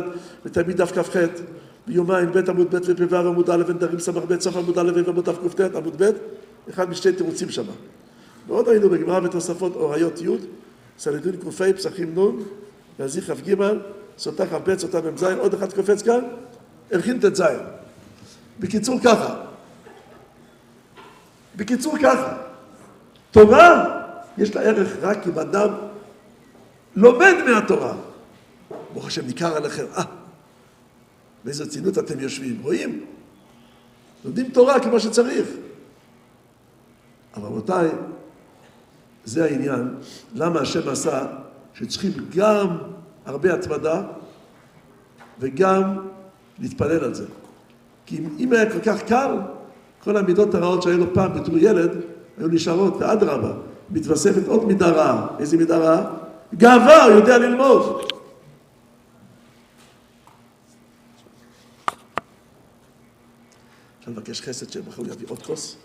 ותמיד דף כ"ח. ביומיים ב' עמוד ב' ופ"ו עמוד א' ונדרים סמ"ב סוף עמוד א' ועמוד תק"ט עמוד ב', אחד משתי תירוצים שמה. ועוד היינו בגמרא ותוספות אוריות י', סנדרין ק"ה, פסחים נ', להזיך כ"ג, סוטה כ"ב, סוטה מ"ז, עוד אחד קופץ כאן, הלחין ט"ז. בקיצור ככה, בקיצור ככה, תורה יש לה ערך רק אם אדם לומד מהתורה. ברוך השם ניכר עליכם, אה, באיזה רצינות אתם יושבים, רואים? לומדים תורה כמו שצריך. אבל רבותיי, זה העניין, למה השם עשה שצריכים גם הרבה התמדה וגם להתפלל על זה. כי אם היה כל כך קל, כל המידות הרעות שהיו לו פעם בתור ילד, היו נשארות, ואדרבה, מתווספת עוד מידה רעה. איזה מידה רעה? גאווה, הוא יודע ללמוד. אפשר לבקש חסד שהם יכולים להביא עוד כוס?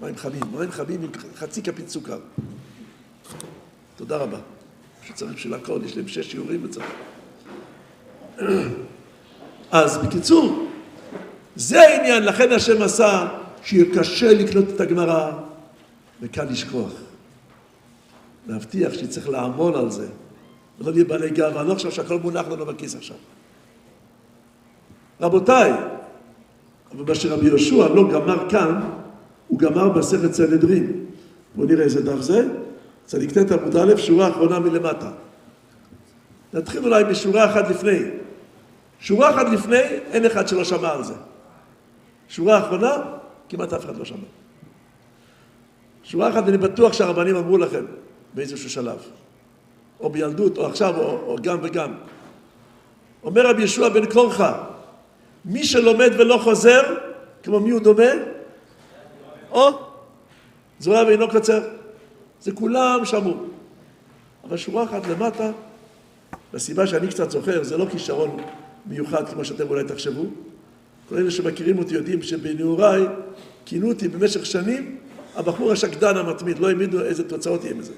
מים חמים, מים חמים עם חצי כפית סוכר. תודה רבה. שצריך בשביל הכל, יש להם שש שיעורים וצריך. אז בקיצור, זה העניין, לכן השם עשה שיהיה קשה לקנות את הגמרא וקל לשכוח. להבטיח שצריך לעמול על זה, ולא נהיה בעלי גאווה, לא עכשיו שהכל מונח לנו בכיס עכשיו. רבותיי, אבל מה שרבי יהושע לא גמר כאן, הוא גמר בסרט סנהדרין. בואו נראה איזה דף זה. צדיק ט' עמוד א', שורה אחרונה מלמטה. נתחיל אולי משורה אחת לפני. שורה אחת לפני, אין אחד שלא שמע על זה. שורה אחרונה, כמעט אף אחד לא שמע. שורה אחת, אני בטוח שהרבנים אמרו לכם באיזשהו שלב. או בילדות, או עכשיו, או, או גם וגם. אומר רבי ישוע בן קורחה, מי שלומד ולא חוזר, כמו מי הוא דומה? או, זרוע ואינו קצר. זה כולם שמעו. אבל שורה אחת למטה, והסיבה שאני קצת זוכר, זה לא כישרון מיוחד כמו שאתם אולי תחשבו. כל אלה שמכירים אותי יודעים שבנעוריי כינו אותי במשך שנים הבחור השקדן המתמיד, לא העמידו איזה תוצאות יהיה מזה.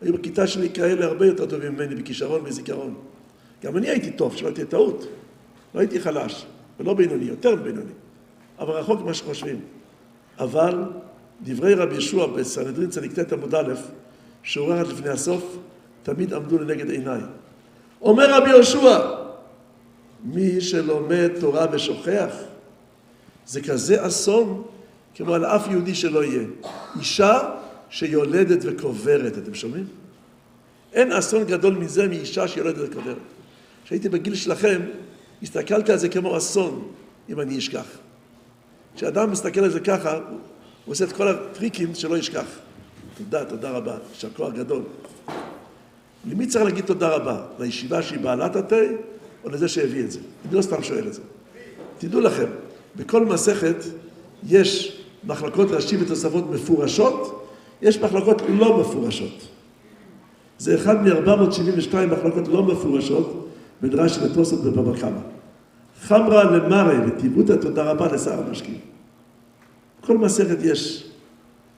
היו בכיתה שלי כאלה הרבה יותר טובים ממני בכישרון ובזיכרון. גם אני הייתי טוב, שלא תהיה טעות. לא הייתי חלש, ולא בינוני, יותר מבינוני. אבל רחוק ממה שחושבים. אבל דברי רבי ישוע בסנהדרין צדיק ט עמוד א', שעורר עד לפני הסוף, תמיד עמדו לנגד עיניי. אומר רבי יהושע, מי שלומד תורה ושוכח, זה כזה אסון כמו על אף יהודי שלא יהיה. אישה שיולדת וקוברת, אתם שומעים? אין אסון גדול מזה מאישה שיולדת וקוברת. כשהייתי בגיל שלכם, הסתכלתי על זה כמו אסון, אם אני אשכח. כשאדם מסתכל על זה ככה, הוא עושה את כל הטריקים שלא ישכח. תודה, תודה רבה, יישר כוח גדול. למי צריך להגיד תודה רבה? לישיבה שהיא בעלת התה, או לזה שהביא את זה? אני לא סתם שואל את זה. תדעו לכם, בכל מסכת יש מחלקות ראשי ותוספות מפורשות, יש מחלקות לא מפורשות. זה אחד מ-472 מחלקות לא מפורשות בדרש ותוספות בבבא קמא. חמרה למרי וטיבותא תודה רבה לשר המשקיעים. כל מסכת יש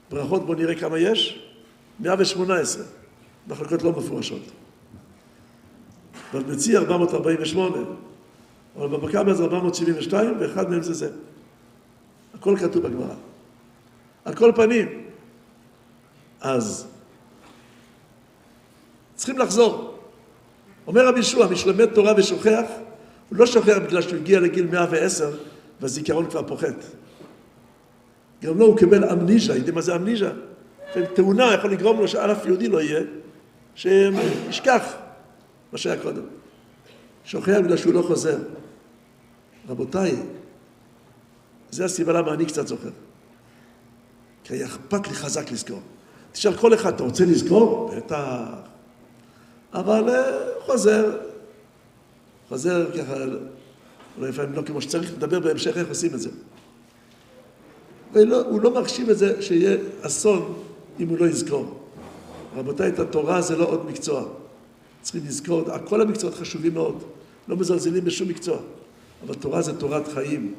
ברכות, בואו נראה כמה יש. 118 מחלקות לא מפורשות. מציע 448, אבל בבבא קמא זה 472 ואחד מהם זה זה. הכל כתוב בגמרא. על כל פנים, אז צריכים לחזור. אומר רבי ישוע, מי שלומד תורה ושוכח, הוא לא שוכח בגלל שהוא הגיע לגיל 110 והזיכרון כבר פוחת. גם לא, הוא קיבל אמניז'ה, יודעים מה זה אמניז'ה? תאונה יכול לגרום לו שאף יהודי לא יהיה, שישכח מה שהיה קודם. שוכח בגלל שהוא לא חוזר. רבותיי, זה הסיבה למה אני קצת זוכר. כי היה אכפת לי חזק לזכור. תשאל כל אחד, אתה רוצה לזכור? בטח. אבל אה, חוזר, חוזר ככה, לפעמים לא כמו שצריך, לדבר בהמשך איך עושים את זה. והוא לא מחשיב את זה שיהיה אסון אם הוא לא יזכור. רבותיי, את התורה זה לא עוד מקצוע. צריכים לזכור, כל המקצועות חשובים מאוד. לא מזלזלים בשום מקצוע. אבל תורה זה תורת חיים.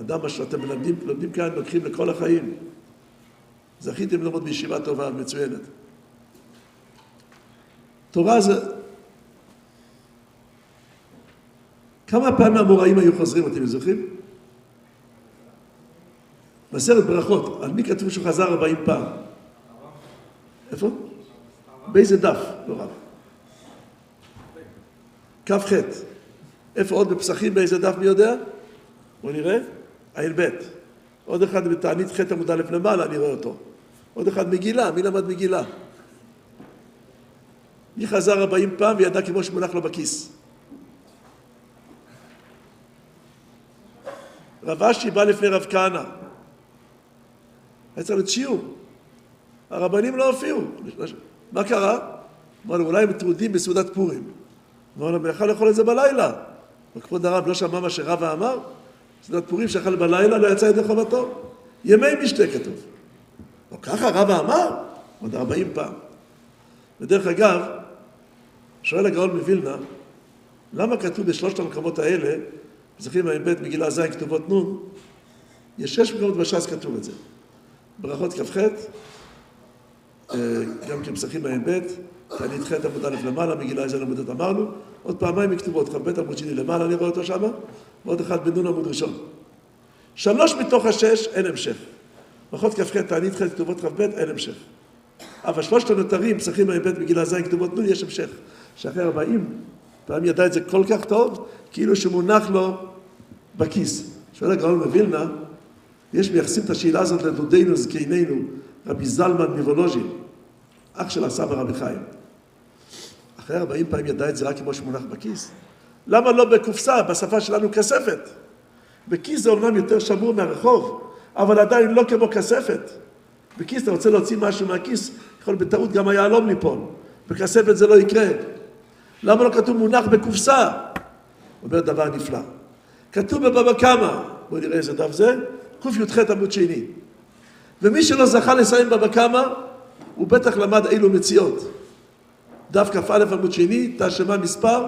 אדם, מה שאתם מלמדים, לומדים כאן, לוקחים לכל החיים. זכיתם ללמוד בישיבה טובה, מצוינת. תורה זה... כמה פעמים המוראים היו חוזרים, אתם זוכרים? בעשרת ברכות, על מי כתוב שהוא חזר ארבעים פעם? איפה? באיזה דף? לא רב. כ"ח. איפה עוד בפסחים, באיזה דף, מי יודע? בואו נראה. ע"ב. עוד אחד בתענית ח' עמוד א' למעלה, אני רואה אותו. עוד אחד מגילה, מי למד מגילה? מי חזר ארבעים פעם וידע כמו שמונח לו בכיס? רב אשי בא לפני רב כהנא. היה צריך להיות שיעור. הרבנים לא הופיעו. מה קרה? אמר לו, אולי הם טרודים בסעודת פורים. אמר לו, יכל לאכול את זה בלילה. וכבוד הרב לא שמע מה שרבא אמר? סעודת פורים שאכל בלילה לא יצא ידי חובתו. ימי משתה כתוב. לא ככה רבא אמר? עוד ארבעים פעם. ודרך אגב, שואל הגאון מווילנה, למה כתוב בשלושת המקומות האלה, זכרים ע"ב מגילה ז' כתובות נ', יש שש מקומות בש"ס כתוב את זה. ברכות כ"ח, אה, גם כן פסחים ע"ב, תענית ח' עמוד א' למעלה, מגילה ז' עמוד אמרנו, עוד פעמיים כתובות, כ"ב עמוד שני למעלה, אני רואה אותו שמה, ועוד אחד בנ' עמוד ראשון. שלוש מתוך השש אין המשך. ברכות כ"ח, תענית ח' כתובות כ"ב, אין המשך. אבל שלושת הנותרים, פסחים ע"ב מגילה ז' כתובות נ', יש המשך. שאחרי ארבעים פעם ידע את זה כל כך טוב, כאילו שמונח לו בכיס. שואל הגאון מווילנה, יש מייחסים את השאלה הזאת לדודינו, זקנינו, רבי זלמן מוולוז'ין, אח של הסבא רבי חיים. אחרי ארבעים פעמים ידע את זה רק כמו שמונח בכיס. למה לא בקופסה, בשפה שלנו כספת? בכיס זה אומנם יותר שמור מהרחוב, אבל עדיין לא כמו כספת. בכיס אתה רוצה להוציא משהו מהכיס, יכול בטעות גם היהלום ליפול. בכספת זה לא יקרה. למה לא כתוב מונח בקופסה? אומר דבר נפלא. כתוב בבבא קמא, בואו נראה איזה דף זה, קי"ח עמוד שני. ומי שלא זכה לסיים בבא קמא, הוא בטח למד אילו מציאות. דף כ"א עמוד שני, תשמע מספר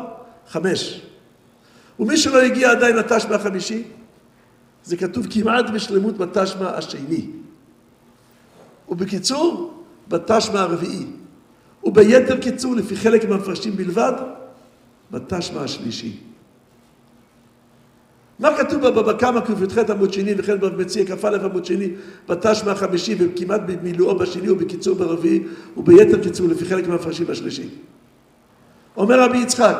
חמש. ומי שלא הגיע עדיין לתשמע החמישי, זה כתוב כמעט בשלמות בתשמע השני. ובקיצור, בתשמע הרביעי. וביתר קיצור, לפי חלק מהמפרשים בלבד, בתשמע השלישי. מה כתוב בבבא קמא קי"ח עמוד שני וכן במציע כ"א עמוד שני בתשמע החמישי וכמעט במילואו בשני ובקיצור ברביעי וביתר קיצור לפי חלק מהמפרשים בשלישי. אומר רבי יצחק,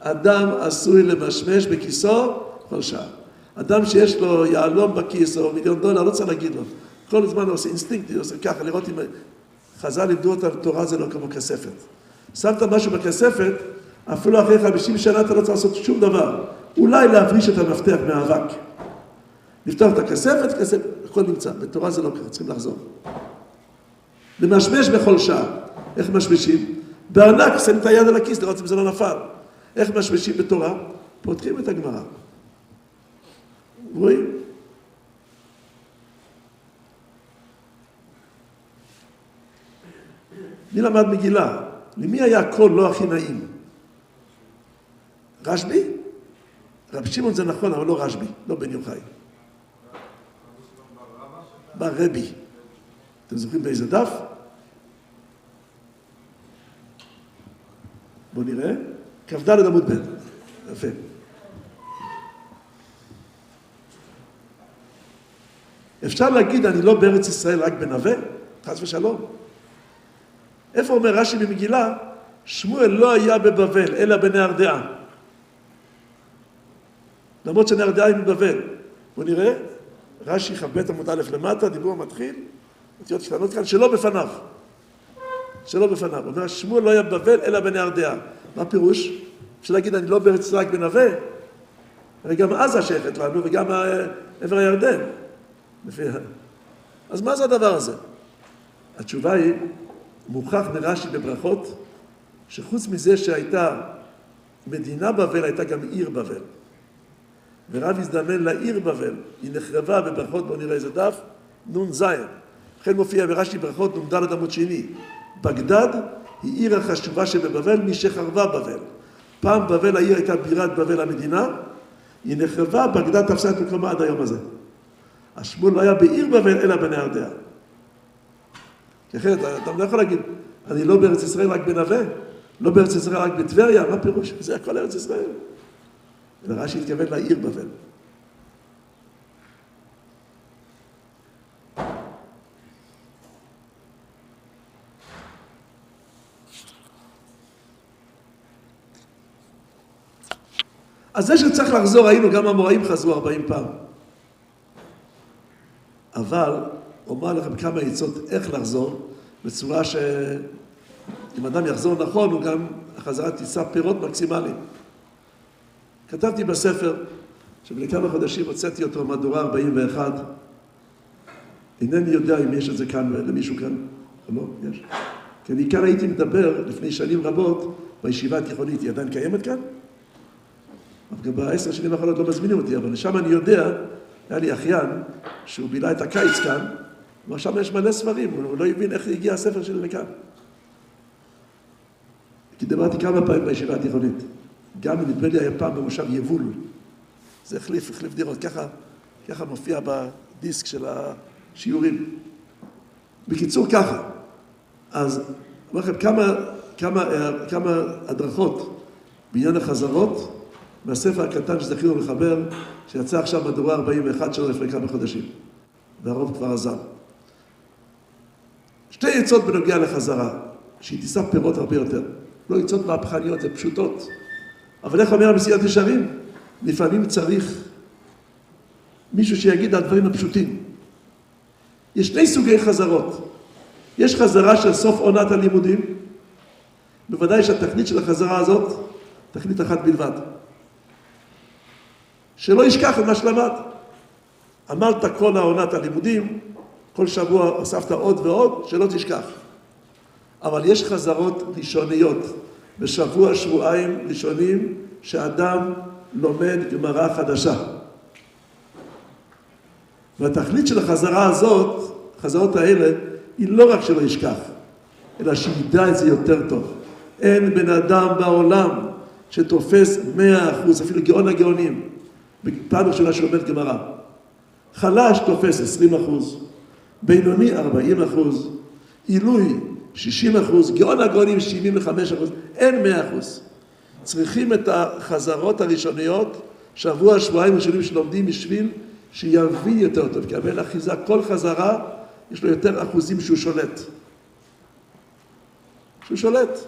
אדם עשוי למשמש בכיסו כל שעה. אדם שיש לו יהלום בכיס או מיליון דולר, לא צריך להגיד לו. כל הזמן הוא עושה אינסטינקט, הוא עושה ככה, לראות אם חז"ל לימדו אותם, תורה זה לא כמו כספת. שמת משהו בכספת, אפילו אחרי 50 שנה אתה לא צריך לעשות שום דבר. אולי להבריש את המפתח מהאבק. לפתוח את הכספת, כספת, הכל נמצא. בתורה זה לא ככה, צריכים לחזור. למשמש בכל שעה. איך ממשמשים? בארנק, שמים את היד על הכיס, לראות אם זה לא נפל. איך משמשים בתורה? פותחים את הגמרא. רואים? מי למד מגילה? למי היה הקול לא הכי נעים? רשב"י? רב שמעון זה נכון, אבל לא רשב"י, לא בן יוחאי. ברבי. אתם זוכרים באיזה דף? בואו נראה. כ"ד עמוד ב'. יפה. אפשר להגיד, אני לא בארץ ישראל רק בנווה? חס ושלום. איפה אומר רש"י במגילה? שמואל לא היה בבבל, אלא בנהרדעה. למרות שנהרדעה היא מבבל. בואו נראה, רש"י כ"ב עמוד א' למטה, דיבור מתחיל, אותיות קטנות כאן, שלא בפניו. שלא בפניו. אומר, שמואל לא היה בבבל, אלא בנהרדעה. מה פירוש? אפשר להגיד, אני לא בארץ רק בנווה? הרי גם עזה שייכת לנו, וגם עבר הירדן. אז מה זה הדבר הזה? התשובה היא, מוכח מרש"י בברכות, שחוץ מזה שהייתה מדינה בבל, הייתה גם עיר בבל. ורב הזדמן לעיר בבל, היא נחרבה בברכות, בואו נראה איזה דף, נ"ז. לכן מופיע ברש"י ברכות נ"ד עמוד שני. בגדד היא עיר החשובה שבבבל משחרבה בבל. פעם בבל העיר הייתה בירת בבל המדינה, היא נחרבה, בגדד תפסה את מקומה עד היום הזה. השמואל לא היה בעיר בבל אלא בנהרדעה. כי אחרת אתה לא יכול להגיד, אני לא בארץ ישראל רק בנווה, לא בארץ ישראל רק בטבריה, מה פירוש? זה הכל ארץ ישראל. ורש"י התכוון לעיר בבל. אז זה שצריך לחזור, ראינו, גם המוראים חזרו 40 פעם. אבל, אומר לכם כמה עצות איך לחזור, בצורה שאם אדם יחזור נכון, הוא גם, החזרה תישא פירות מקסימליים. כתבתי בספר, שלפני כמה חודשים הוצאתי אותו, מהדורה 41. אינני יודע אם יש את זה כאן, למישהו כאן, לא, יש. כי אני כאן הייתי מדבר לפני שנים רבות בישיבה התיכונית, היא עדיין קיימת כאן? אבל גם בעשר שנים האחרונות לא מזמינים אותי, אבל שם אני יודע, היה לי אחיין, שהוא בילה את הקיץ כאן, ועכשיו יש מלא ספרים, הוא לא הבין איך הגיע הספר שלי לכאן. כי דיברתי כמה פעמים בישיבה התיכונית. גם נדמה לי היה פעם במושב יבול. זה החליף, החליף דירות. ככה, ככה מופיע בדיסק של השיעורים. בקיצור, ככה. אז אומר לכם כמה, כמה, כמה הדרכות בעניין החזרות מהספר הקטן שזכינו לחבר, שיצא עכשיו מהדורה 41 שלו לפני כמה חודשים. והרוב כבר עזב. שתי עצות בנוגע לחזרה, שהיא תישא פירות הרבה יותר. לא עצות מהפכניות, זה פשוטות. אבל איך אומר המסיעת ישרים? לפעמים צריך מישהו שיגיד על הדברים הפשוטים. יש שני סוגי חזרות. יש חזרה של סוף עונת הלימודים, בוודאי שהתכלית של החזרה הזאת, תכלית אחת בלבד. שלא ישכח את מה שלמד. אמרת כל העונת הלימודים, כל שבוע הוספת עוד ועוד, שלא תשכח. אבל יש חזרות ראשוניות. בשבוע, שבועיים ראשונים שאדם לומד גמרא חדשה. והתכלית של החזרה הזאת, החזרות האלה, היא לא רק שלא ישכח, אלא שידע את זה יותר טוב. אין בן אדם בעולם שתופס מאה אחוז, אפילו גאון הגאונים, בפעם ראשונה שלומד גמרא. חלש תופס עשרים אחוז, בינוני ארבעים אחוז, עילוי שישים אחוז, גאון הגאונים שבעים וחמש אחוז, אין מאה אחוז. צריכים את החזרות הראשוניות, שבוע, שבועיים ראשונים שלומדים בשביל שיבין יותר טוב, כי הבן אחיזה, כל חזרה, יש לו יותר אחוזים שהוא שולט. שהוא שולט.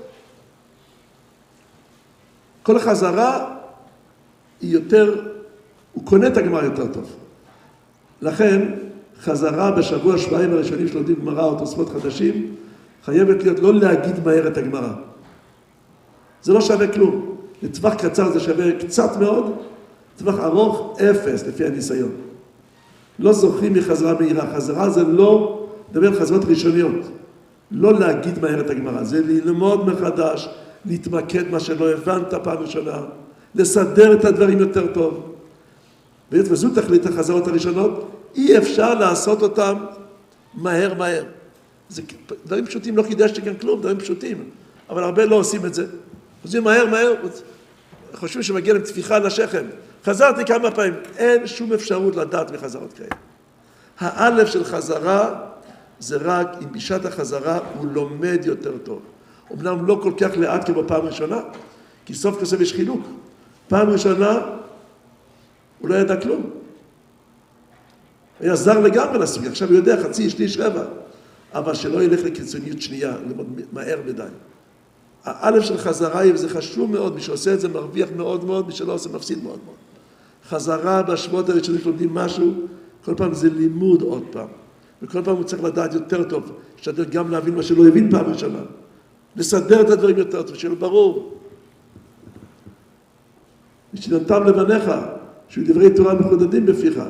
כל חזרה היא יותר, הוא קונה את הגמרא יותר טוב. לכן, חזרה בשבוע, שבועיים הראשונים שלומדים גמרא או תוספות חדשים, חייבת להיות לא להגיד מהר את הגמרא. זה לא שווה כלום. לטווח קצר זה שווה קצת מאוד, לטווח ארוך, אפס, לפי הניסיון. לא זוכרים מחזרה מהירה. חזרה זה לא, נדבר על חזרות ראשוניות. לא להגיד מהר את הגמרא, זה ללמוד מחדש, להתמקד מה שלא הבנת פעם ראשונה, לסדר את הדברים יותר טוב. וזו תכלית החזרות הראשונות, אי אפשר לעשות אותם מהר מהר. זה דברים פשוטים, לא חידשתי כאן כלום, דברים פשוטים, אבל הרבה לא עושים את זה. עושים מהר מהר, חושבים שמגיע להם טפיחה על השכם. חזרתי כמה פעמים, אין שום אפשרות לדעת מחזרות כאלה. האלף של חזרה זה רק אם בשעת החזרה הוא לומד יותר טוב. אמנם לא כל כך לאט כמו פעם ראשונה, כי סוף כל סוף יש חילוק. פעם ראשונה הוא לא ידע כלום. היה זר לגמרי לסוגיה, עכשיו הוא יודע חצי, שליש, רבע. אבל שלא ילך לקיצוניות שנייה, מהר מדי. האלף של חזרה, זה חשוב מאוד, מי שעושה את זה מרוויח מאוד מאוד, מי שלא עושה מפסיד מאוד מאוד. חזרה בשבועות הראשונים שלומדים משהו, כל פעם זה לימוד עוד פעם. וכל פעם הוא צריך לדעת יותר טוב, להשתדל גם להבין מה שלא הבין פעם ראשונה. לסדר את הדברים יותר טוב, שיהיה ברור. ושנתתם לבניך, שיהיו דברי תורה מחודדים בפיך,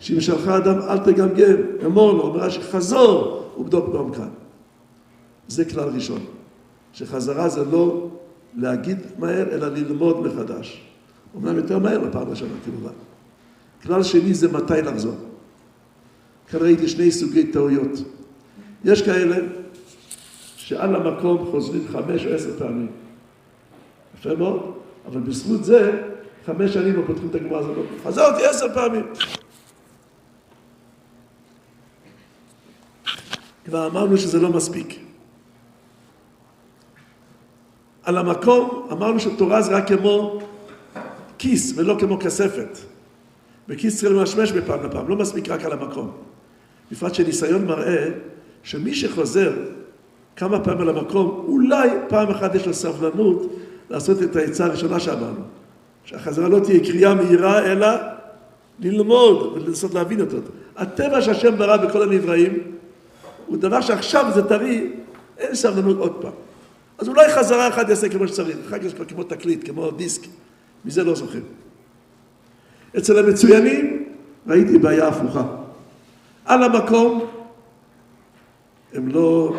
שאם שלך אדם אל תגמגם, אמור לו, אומר שחזור ובדוק בעומקן. זה כלל ראשון, שחזרה זה לא להגיד מהר, אלא ללמוד מחדש. אומנם יותר מהר לפעם ראשונה, כמובן. כלל שני זה מתי לחזור. כאן ראיתי שני סוגי טעויות. יש כאלה שעל המקום חוזרים חמש או עשר פעמים. יפה מאוד, אבל בזכות זה, חמש שנים לא פותחים את הגמרא הזאת. חזרתי עשר פעמים. כבר אמרנו שזה לא מספיק. על המקום אמרנו שתורה זה רק כמו כיס ולא כמו כספת. וכיס צריך למשמש בפעם לפעם, לא מספיק רק על המקום. בפרט שניסיון מראה שמי שחוזר כמה פעמים על המקום, אולי פעם אחת יש לו סבלנות לעשות את העצה הראשונה שאמרנו. שהחזרה לא תהיה קריאה מהירה, אלא ללמוד ולנסות להבין אותו. הטבע שהשם ברא בכל הנבראים הוא דבר שעכשיו זה טרי, אין סבלנות עוד פעם. אז אולי חזרה אחת יעשה כמו שצריך, אחר כך יש כבר כמו תקליט, כמו דיסק, מזה לא זוכר. אצל המצוינים ראיתי בעיה הפוכה. על המקום הם לא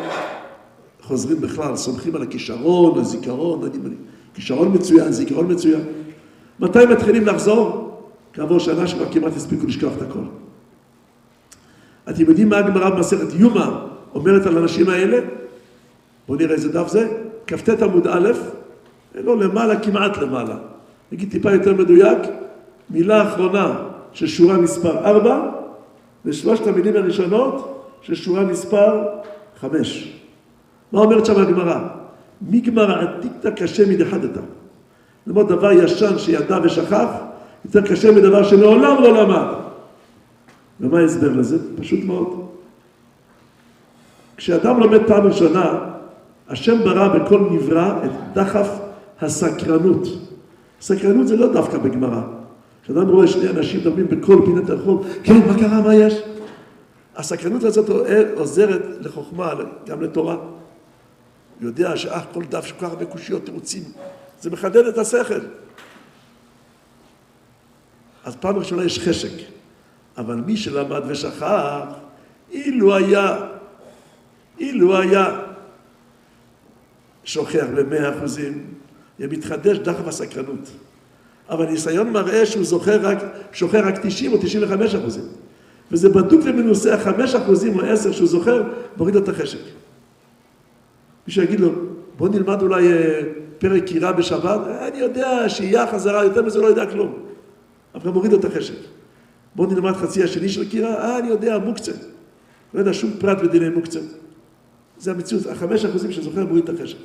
חוזרים בכלל, סומכים על הכישרון, הזיכרון, אני, כישרון מצוין, זיכרון מצוין. מתי מתחילים לחזור? כעבור שנה שכבר כמעט הספיקו לשכוח את הכל. אתם יודעים מה הגמרא במסכת יומא אומרת על האנשים האלה? בואו נראה איזה דף זה. כ"ט עמוד א', לא למעלה, כמעט למעלה. נגיד טיפה יותר מדויק, מילה אחרונה של שורה מספר 4, ושלושת המילים הראשונות של שורה מספר 5. מה אומרת שם הגמרא? מגמר עתיקתא קשה מדחדתא. ללמוד דבר ישן שידע ושכח, יותר קשה מדבר שמעולם לא למד. ומה ההסבר לזה? פשוט מאוד. כשאדם לומד פעם ראשונה, השם ברא בכל נברא את דחף הסקרנות. סקרנות זה לא דווקא בגמרא. כשאדם רואה שני אנשים מדברים בכל פינת הרחוב, כן, מה קרה, מה יש? הסקרנות הזאת עוזרת לחוכמה, גם לתורה. הוא יודע שאך כל דף שכל כך הרבה קושיות, תירוצים, זה מחדד את השכל. אז פעם ראשונה יש חשק. אבל מי שלמד ושכח, אילו היה, אילו היה שוכח במאה אחוזים, יהיה מתחדש דחף הסקרנות. אבל ניסיון מראה שהוא זוכר רק, שוכר רק 90 או 95 אחוזים. וזה בדוק ומנוסה, החמש אחוזים או עשר שהוא זוכר, מוריד לו את החשק. מישהו יגיד לו, בוא נלמד אולי אה, פרק קירה בשבת, אני יודע שהייה חזרה, יותר מזה לא יודע כלום. אבל מוריד לו את החשק. בוא נלמד חצי השני של קירה, אה, אני יודע, מוקצה. לא יודע שום פרט בדיני מוקצה. זה המציאות, החמש אחוזים שזוכר מוריד את החשק.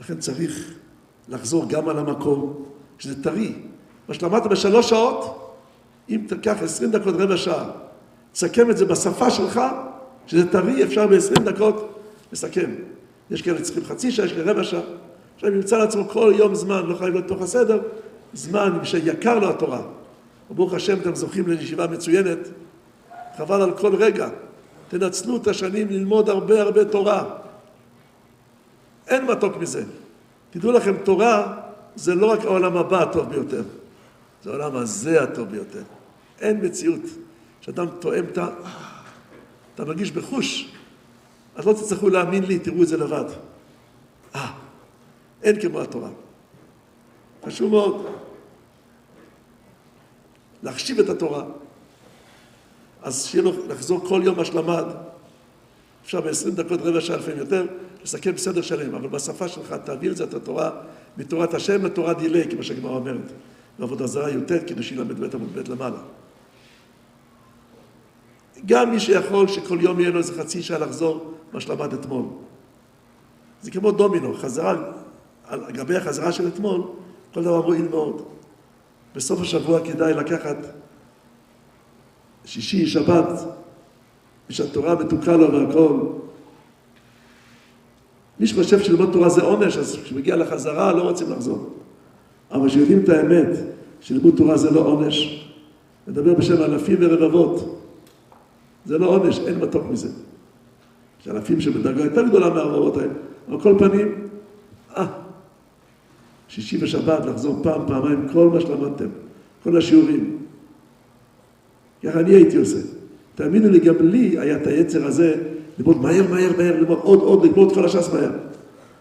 לכן צריך לחזור גם על המקום, שזה טרי. מה שלמדת בשלוש שעות, אם תיקח עשרים דקות, רבע שעה, תסכם את זה בשפה שלך, שזה טרי, אפשר בעשרים דקות לסכם. יש כאלה צריכים חצי שעה, יש כאלה רבע שעה. עכשיו ימצא לעצמו כל יום זמן, לא חייב להיות תוך הסדר, זמן שיקר לו התורה. ברוך השם, אתם זוכים לישיבה מצוינת, חבל על כל רגע. תנצלו את השנים ללמוד הרבה הרבה תורה. אין מתוק מזה. תדעו לכם, תורה זה לא רק העולם הבא הטוב ביותר, זה העולם הזה הטוב ביותר. אין מציאות שאדם תואם את ה... אתה מרגיש בחוש, אז לא תצטרכו להאמין לי, תראו את זה לבד. אה, אין כמו התורה. חשוב מאוד להחשיב את התורה. אז שיהיה לו לחזור כל יום מה שלמד. אפשר ב-20 דקות, רבע שעה, לפעמים יותר, לסכם בסדר שלם, אבל בשפה שלך תעביר את זה, את התורה, מתורת השם לתורת דילי, כמו שהגמרא אומרת. בעבודה זרה י"ט, קידושין ל"ב עמוד ב' למעלה. גם מי שיכול שכל יום יהיה לו איזה חצי שעה לחזור מה שלמד אתמול. זה כמו דומינו, חזרה, על גבי החזרה של אתמול, כל דבר מועיל מאוד. בסוף השבוע כדאי לקחת שישי, שבת, ושהתורה מתוקה לו והכל. מי שחושב שללמוד תורה זה עונש, אז כשמגיע לחזרה לא רוצים לחזור. אבל כשיודעים את האמת, שלימוד תורה זה לא עונש, מדבר בשם אלפים ורבבות. זה לא עונש, אין מתוק מזה. יש אלפים שבדרגה יותר גדולה מהרבבות האלה. על כל פנים, שישי ושבת לחזור פעם, פעמיים, כל מה שלמדתם, כל השיעורים. ככה אני הייתי עושה. תאמינו לי, גם לי היה את היצר הזה ללמוד מהר, מהר, מהר, ללמוד עוד, עוד, לגמור את כל הש"ס מהר.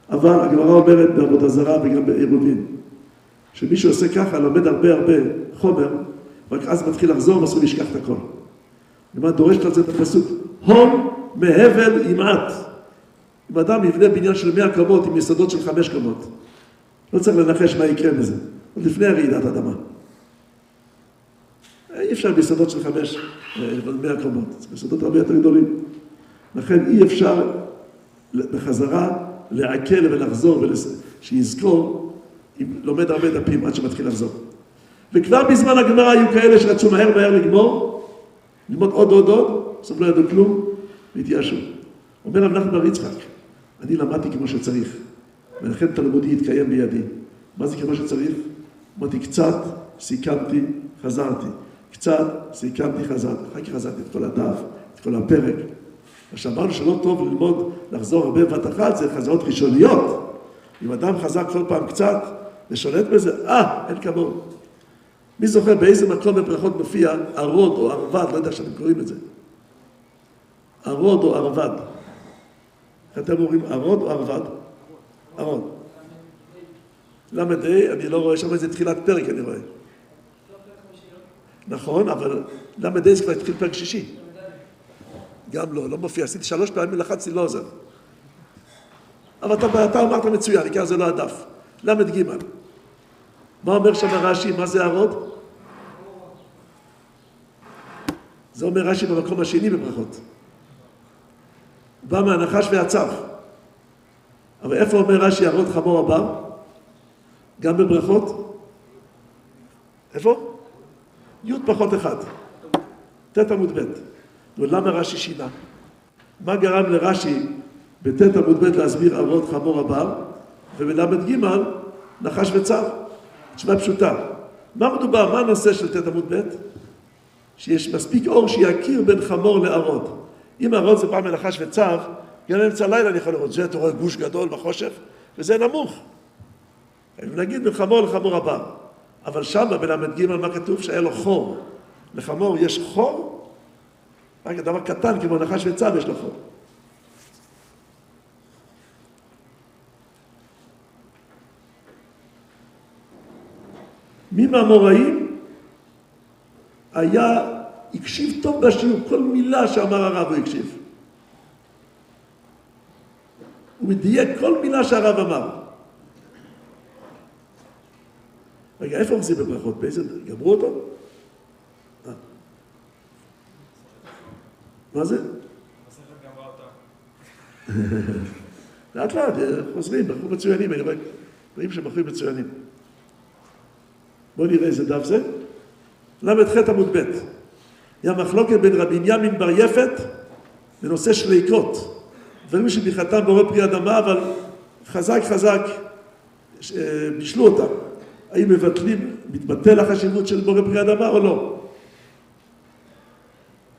אבל הגמרא אומרת בעבודה זרה וגם בעירובין, שמי שעושה ככה, לומד הרבה הרבה חומר, רק אז מתחיל לחזור, ואסור לשכח את הכל. הגמרא דורשת על זה את הפסוק, הון מהבל ימעט. אם אדם יבנה בניין של מאה קומות עם יסודות של חמש קומות, לא צריך לנחש מה יקרה מזה, עוד לפני רעידת אדמה. אי אפשר ביסודות של חמש, אה, מאה קומות, זה ביסודות הרבה יותר גדולים. לכן אי אפשר בחזרה לעכל ולחזור, שיזכור, אם לומד הרבה דפים עד שמתחיל לחזור. וכבר בזמן הגמרא היו כאלה שרצו מהר מהר לגמור, ללמוד עוד עוד עוד, בסוף לא ידעו כלום, והתייאשו. אומר רב נחמן בר יצחק, אני למדתי כמו שצריך, ולכן תלמודי התקיים בידי. מה זה כמו שצריך? אמרתי, קצת סיכמתי, חזרתי. קצת סיכמתי, חזרתי. אחר כך חזרתי את כל הדף, את כל הפרק. מה שאמרנו שלא טוב ללמוד, לחזור הרבה בבת אחת, זה חזרות ראשוניות. אם אדם חזר כל פעם קצת ושולט בזה, אה, אין כמוהו. מי זוכר באיזה מקום בברכות מופיע ערוד או ערבד, לא יודע שאתם קוראים את זה. ערוד או ערבד. אתם אומרים ערוד או ערבד? ערוד. ל"ה, אני לא רואה שם איזה תחילת פרק, אני רואה. נכון, אבל ל"ה זה כבר התחיל פרק שישי. גם לא, לא מופיע. עשיתי שלוש פעמים, לחצתי, לא עוזר. אבל אתה, אתה אמרת מצוין, עיקר זה לא הדף. ל"ג. מה אומר שם רש"י? מה זה הרוד? זה אומר רש"י במקום השני בברכות. בא מהנחש והצו. אבל איפה אומר רש"י הרוד חמור הבר? גם בברכות? איפה? י' פחות אחד. ט' עמוד ב'. ולמה רש"י שינה? מה גרם לרש"י בט' עמוד ב' להסביר אבות חמור הבר, ובל"ג נחש וצר? תשובה פשוטה. מה מדובר? מה הנושא של ט' עמוד ב'? שיש מספיק אור שיכיר בין חמור לערוד. אם הערוד זה פעם מנחש וצו, גם באמצע הלילה אני יכול לראות. זה אתה רואה גוש גדול בחושך, וזה נמוך. נגיד בין חמור לחמור הבר. אבל שם בל"ג מה כתוב? שהיה לו חור. לחמור יש חור? רק דבר קטן כמו נחש וצו יש לו חור. מי מהמוראים היה, הקשיב טוב בשיעור, כל מילה שאמר הרב הוא הקשיב. הוא מדייק כל מילה שהרב אמר. רגע, איפה עושים בברכות? באיזה... גמרו אותו? אה. מה זה? לאט לאט, חוזרים, בחורים מצוינים, אני רואים שהם בחורים מצוינים. בואו נראה איזה דף זה. ל"ח עמוד ב' היה מחלוקת בין רבי בנימין בר יפת בנושא שליקות. דברים שברכתם בורא פרי אדמה, אבל חזק חזק בישלו אותם. האם מבטלים, מתבטל החשיבות של בורא פרי אדמה או לא?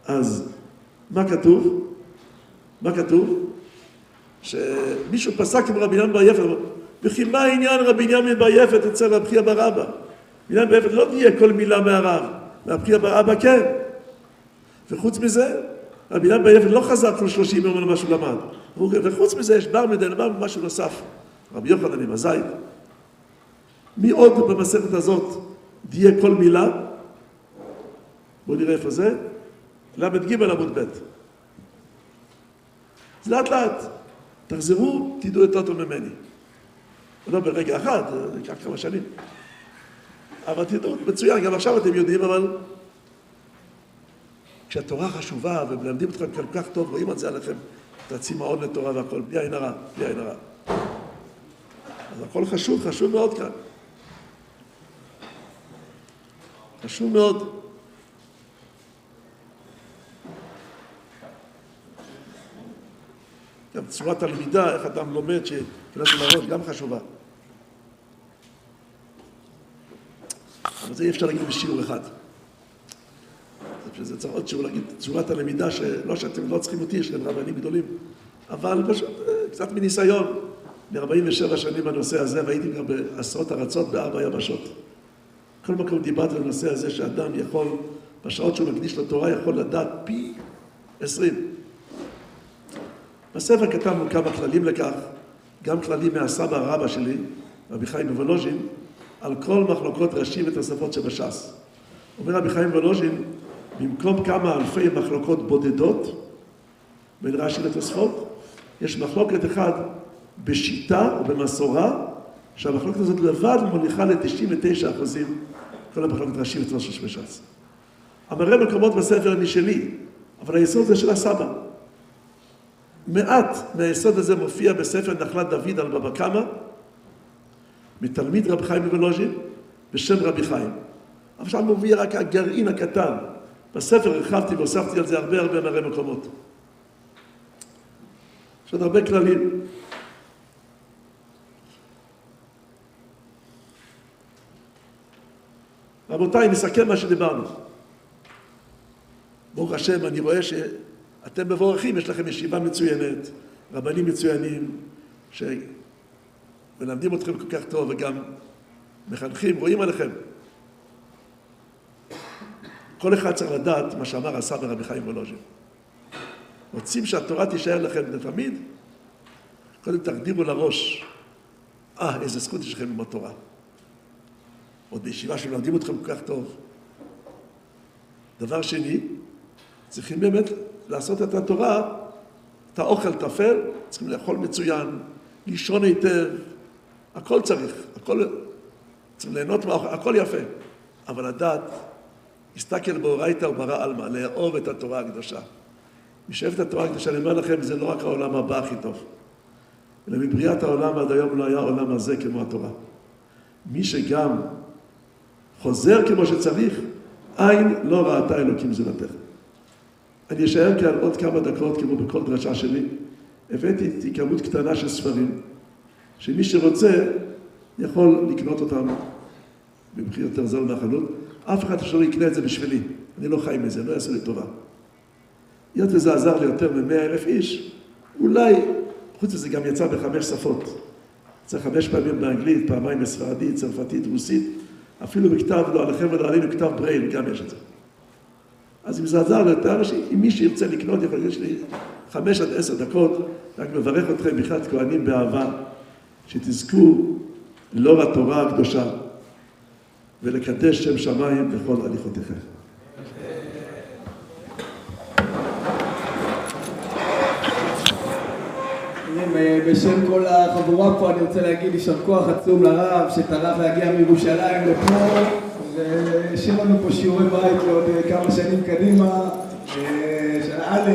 אז מה כתוב? מה כתוב? שמישהו פסק עם רבי בנימין בר יפת, וכי מה עניין רבי בנימין בר יפת אצל רבי חייא בר אבא? בנימין בר יפת לא תהיה כל מילה מהרב, רבי חייא בר אבא כן. וחוץ מזה, רבי בנימין בר יפת לא חזר כל שלושים יום על מה שהוא למד. וחוץ מזה יש בר מדין, אמר משהו נוסף. רבי יוחנן עם הזית. מי עוד במסכת הזאת תהיה כל מילה? בואו נראה איפה זה. ל"ג עמוד ב'. אז לאט לאט. תחזרו, תדעו יותר טוב ממני. לא ברגע אחד, זה ייקח כמה שנים. אבל תדעו, מצוין, גם עכשיו אתם יודעים, אבל כשהתורה חשובה ומלמדים אתכם כל כך טוב, רואים את זה עליכם, את הצימאון לתורה והכל, בלי עין הרע, בלי עין הרע. אז הכל חשוב, חשוב מאוד כאן. חשוב מאוד. גם צורת הלמידה, איך אדם לומד, שתפילת הלרון גם חשובה. אבל זה אי אפשר להגיד בשיעור אחד. זה צריך עוד שיעור להגיד צורת הלמידה, שלא שאתם לא צריכים אותי, יש להם רבנים גדולים, אבל פשוט אה, קצת מניסיון. מ-47 שנים בנושא הזה, והייתי גם בעשרות ארצות בארבע יבשות. כל מקום דיברתי על הנושא הזה שאדם יכול, בשעות שהוא מקדיש לתורה, יכול לדעת פי עשרים. בספר כתבנו כמה כללים לכך, גם כללים מהסבא הרבה שלי, רבי חיים וולוז'ין, על כל מחלוקות ראשים ותוספות שבש"ס. אומר רבי חיים וולוז'ין, במקום כמה אלפי מחלוקות בודדות בין רש"י לתוספות, יש מחלוקת אחת בשיטה או במסורה, שהמחלוקת הזאת לבד מוליכה ל-99 אחוזים כל המחלוקת ראשי ותוספות שבש"ס. המראה מקומות בספר אני שלי, אבל היסוד זה של הסבא. מעט מהיסוד הזה מופיע בספר נחלת דוד על בבא קמא, מתלמיד רבי חיים מוולוז'ין, בשם רבי חיים. אבל שם מופיע רק הגרעין הקטן. בספר הרחבתי והוספתי על זה הרבה הרבה מראה מקומות. יש עוד הרבה כללים. רבותיי, נסכם מה שדיברנו. ברוך השם, אני רואה ש... אתם מבורכים, יש לכם ישיבה מצוינת, רבנים מצוינים, שמלמדים אתכם כל כך טוב וגם מחנכים, רואים עליכם. כל אחד צריך לדעת מה שאמר הסבא רבי חיים וולוז'ין. רוצים שהתורה תישאר לכם לתמיד? קודם תגדירו לראש, אה, איזה זכות יש לכם עם התורה. עוד בישיבה שמלמדים אתכם כל כך טוב. דבר שני, צריכים באמת לעשות את התורה, את האוכל טפל, צריכים לאכול מצוין, לישון היטב, הכל צריך, הכל, צריכים ליהנות מהאוכל, הכל יפה. אבל לדעת, להסתכל באורייתא וברא עלמא, לאהוב את התורה הקדושה. מי שאוהב את התורה הקדושה, אני אומר לכם, זה לא רק העולם הבא הכי טוב. אלא מבריאת העולם עד היום לא היה העולם הזה כמו התורה. מי שגם חוזר כמו שצריך, עין לא ראתה אלוקים זולתך. אני אשאר כאן עוד כמה דקות, כמו בכל דרשה שלי. הבאתי איתי כמות קטנה של ספרים, שמי שרוצה יכול לקנות אותם במחיר יותר זול מהחנות. אף אחד שלא יקנה את זה בשבילי, אני לא חי מזה, לא יעשה לי טובה. היות וזה עזר לי יותר מ-100 אלף איש, אולי, חוץ מזה גם יצא בחמש שפות. יצא חמש פעמים באנגלית, פעמיים בספרדית, צרפתית, רוסית, אפילו בכתב, לא עליכם ולא עלינו, כתב ברייל, גם יש את זה. אז אם זה עזר ליותר אנשים, אם מי שירצה לקנות, יכול להיות לי חמש עד עשר דקות, רק מברך אתכם בכלל כהנים באהבה, שתזכו לאור התורה הקדושה, ולקדש שם שמיים בכל הליכותיכם. בשם כל החבורה פה אני רוצה להגיד יישר כוח עצום לרב שטרח להגיע מירושלים לפה והשאיר לנו פה שיעורי בית לעוד כמה שנים קדימה, שנה א',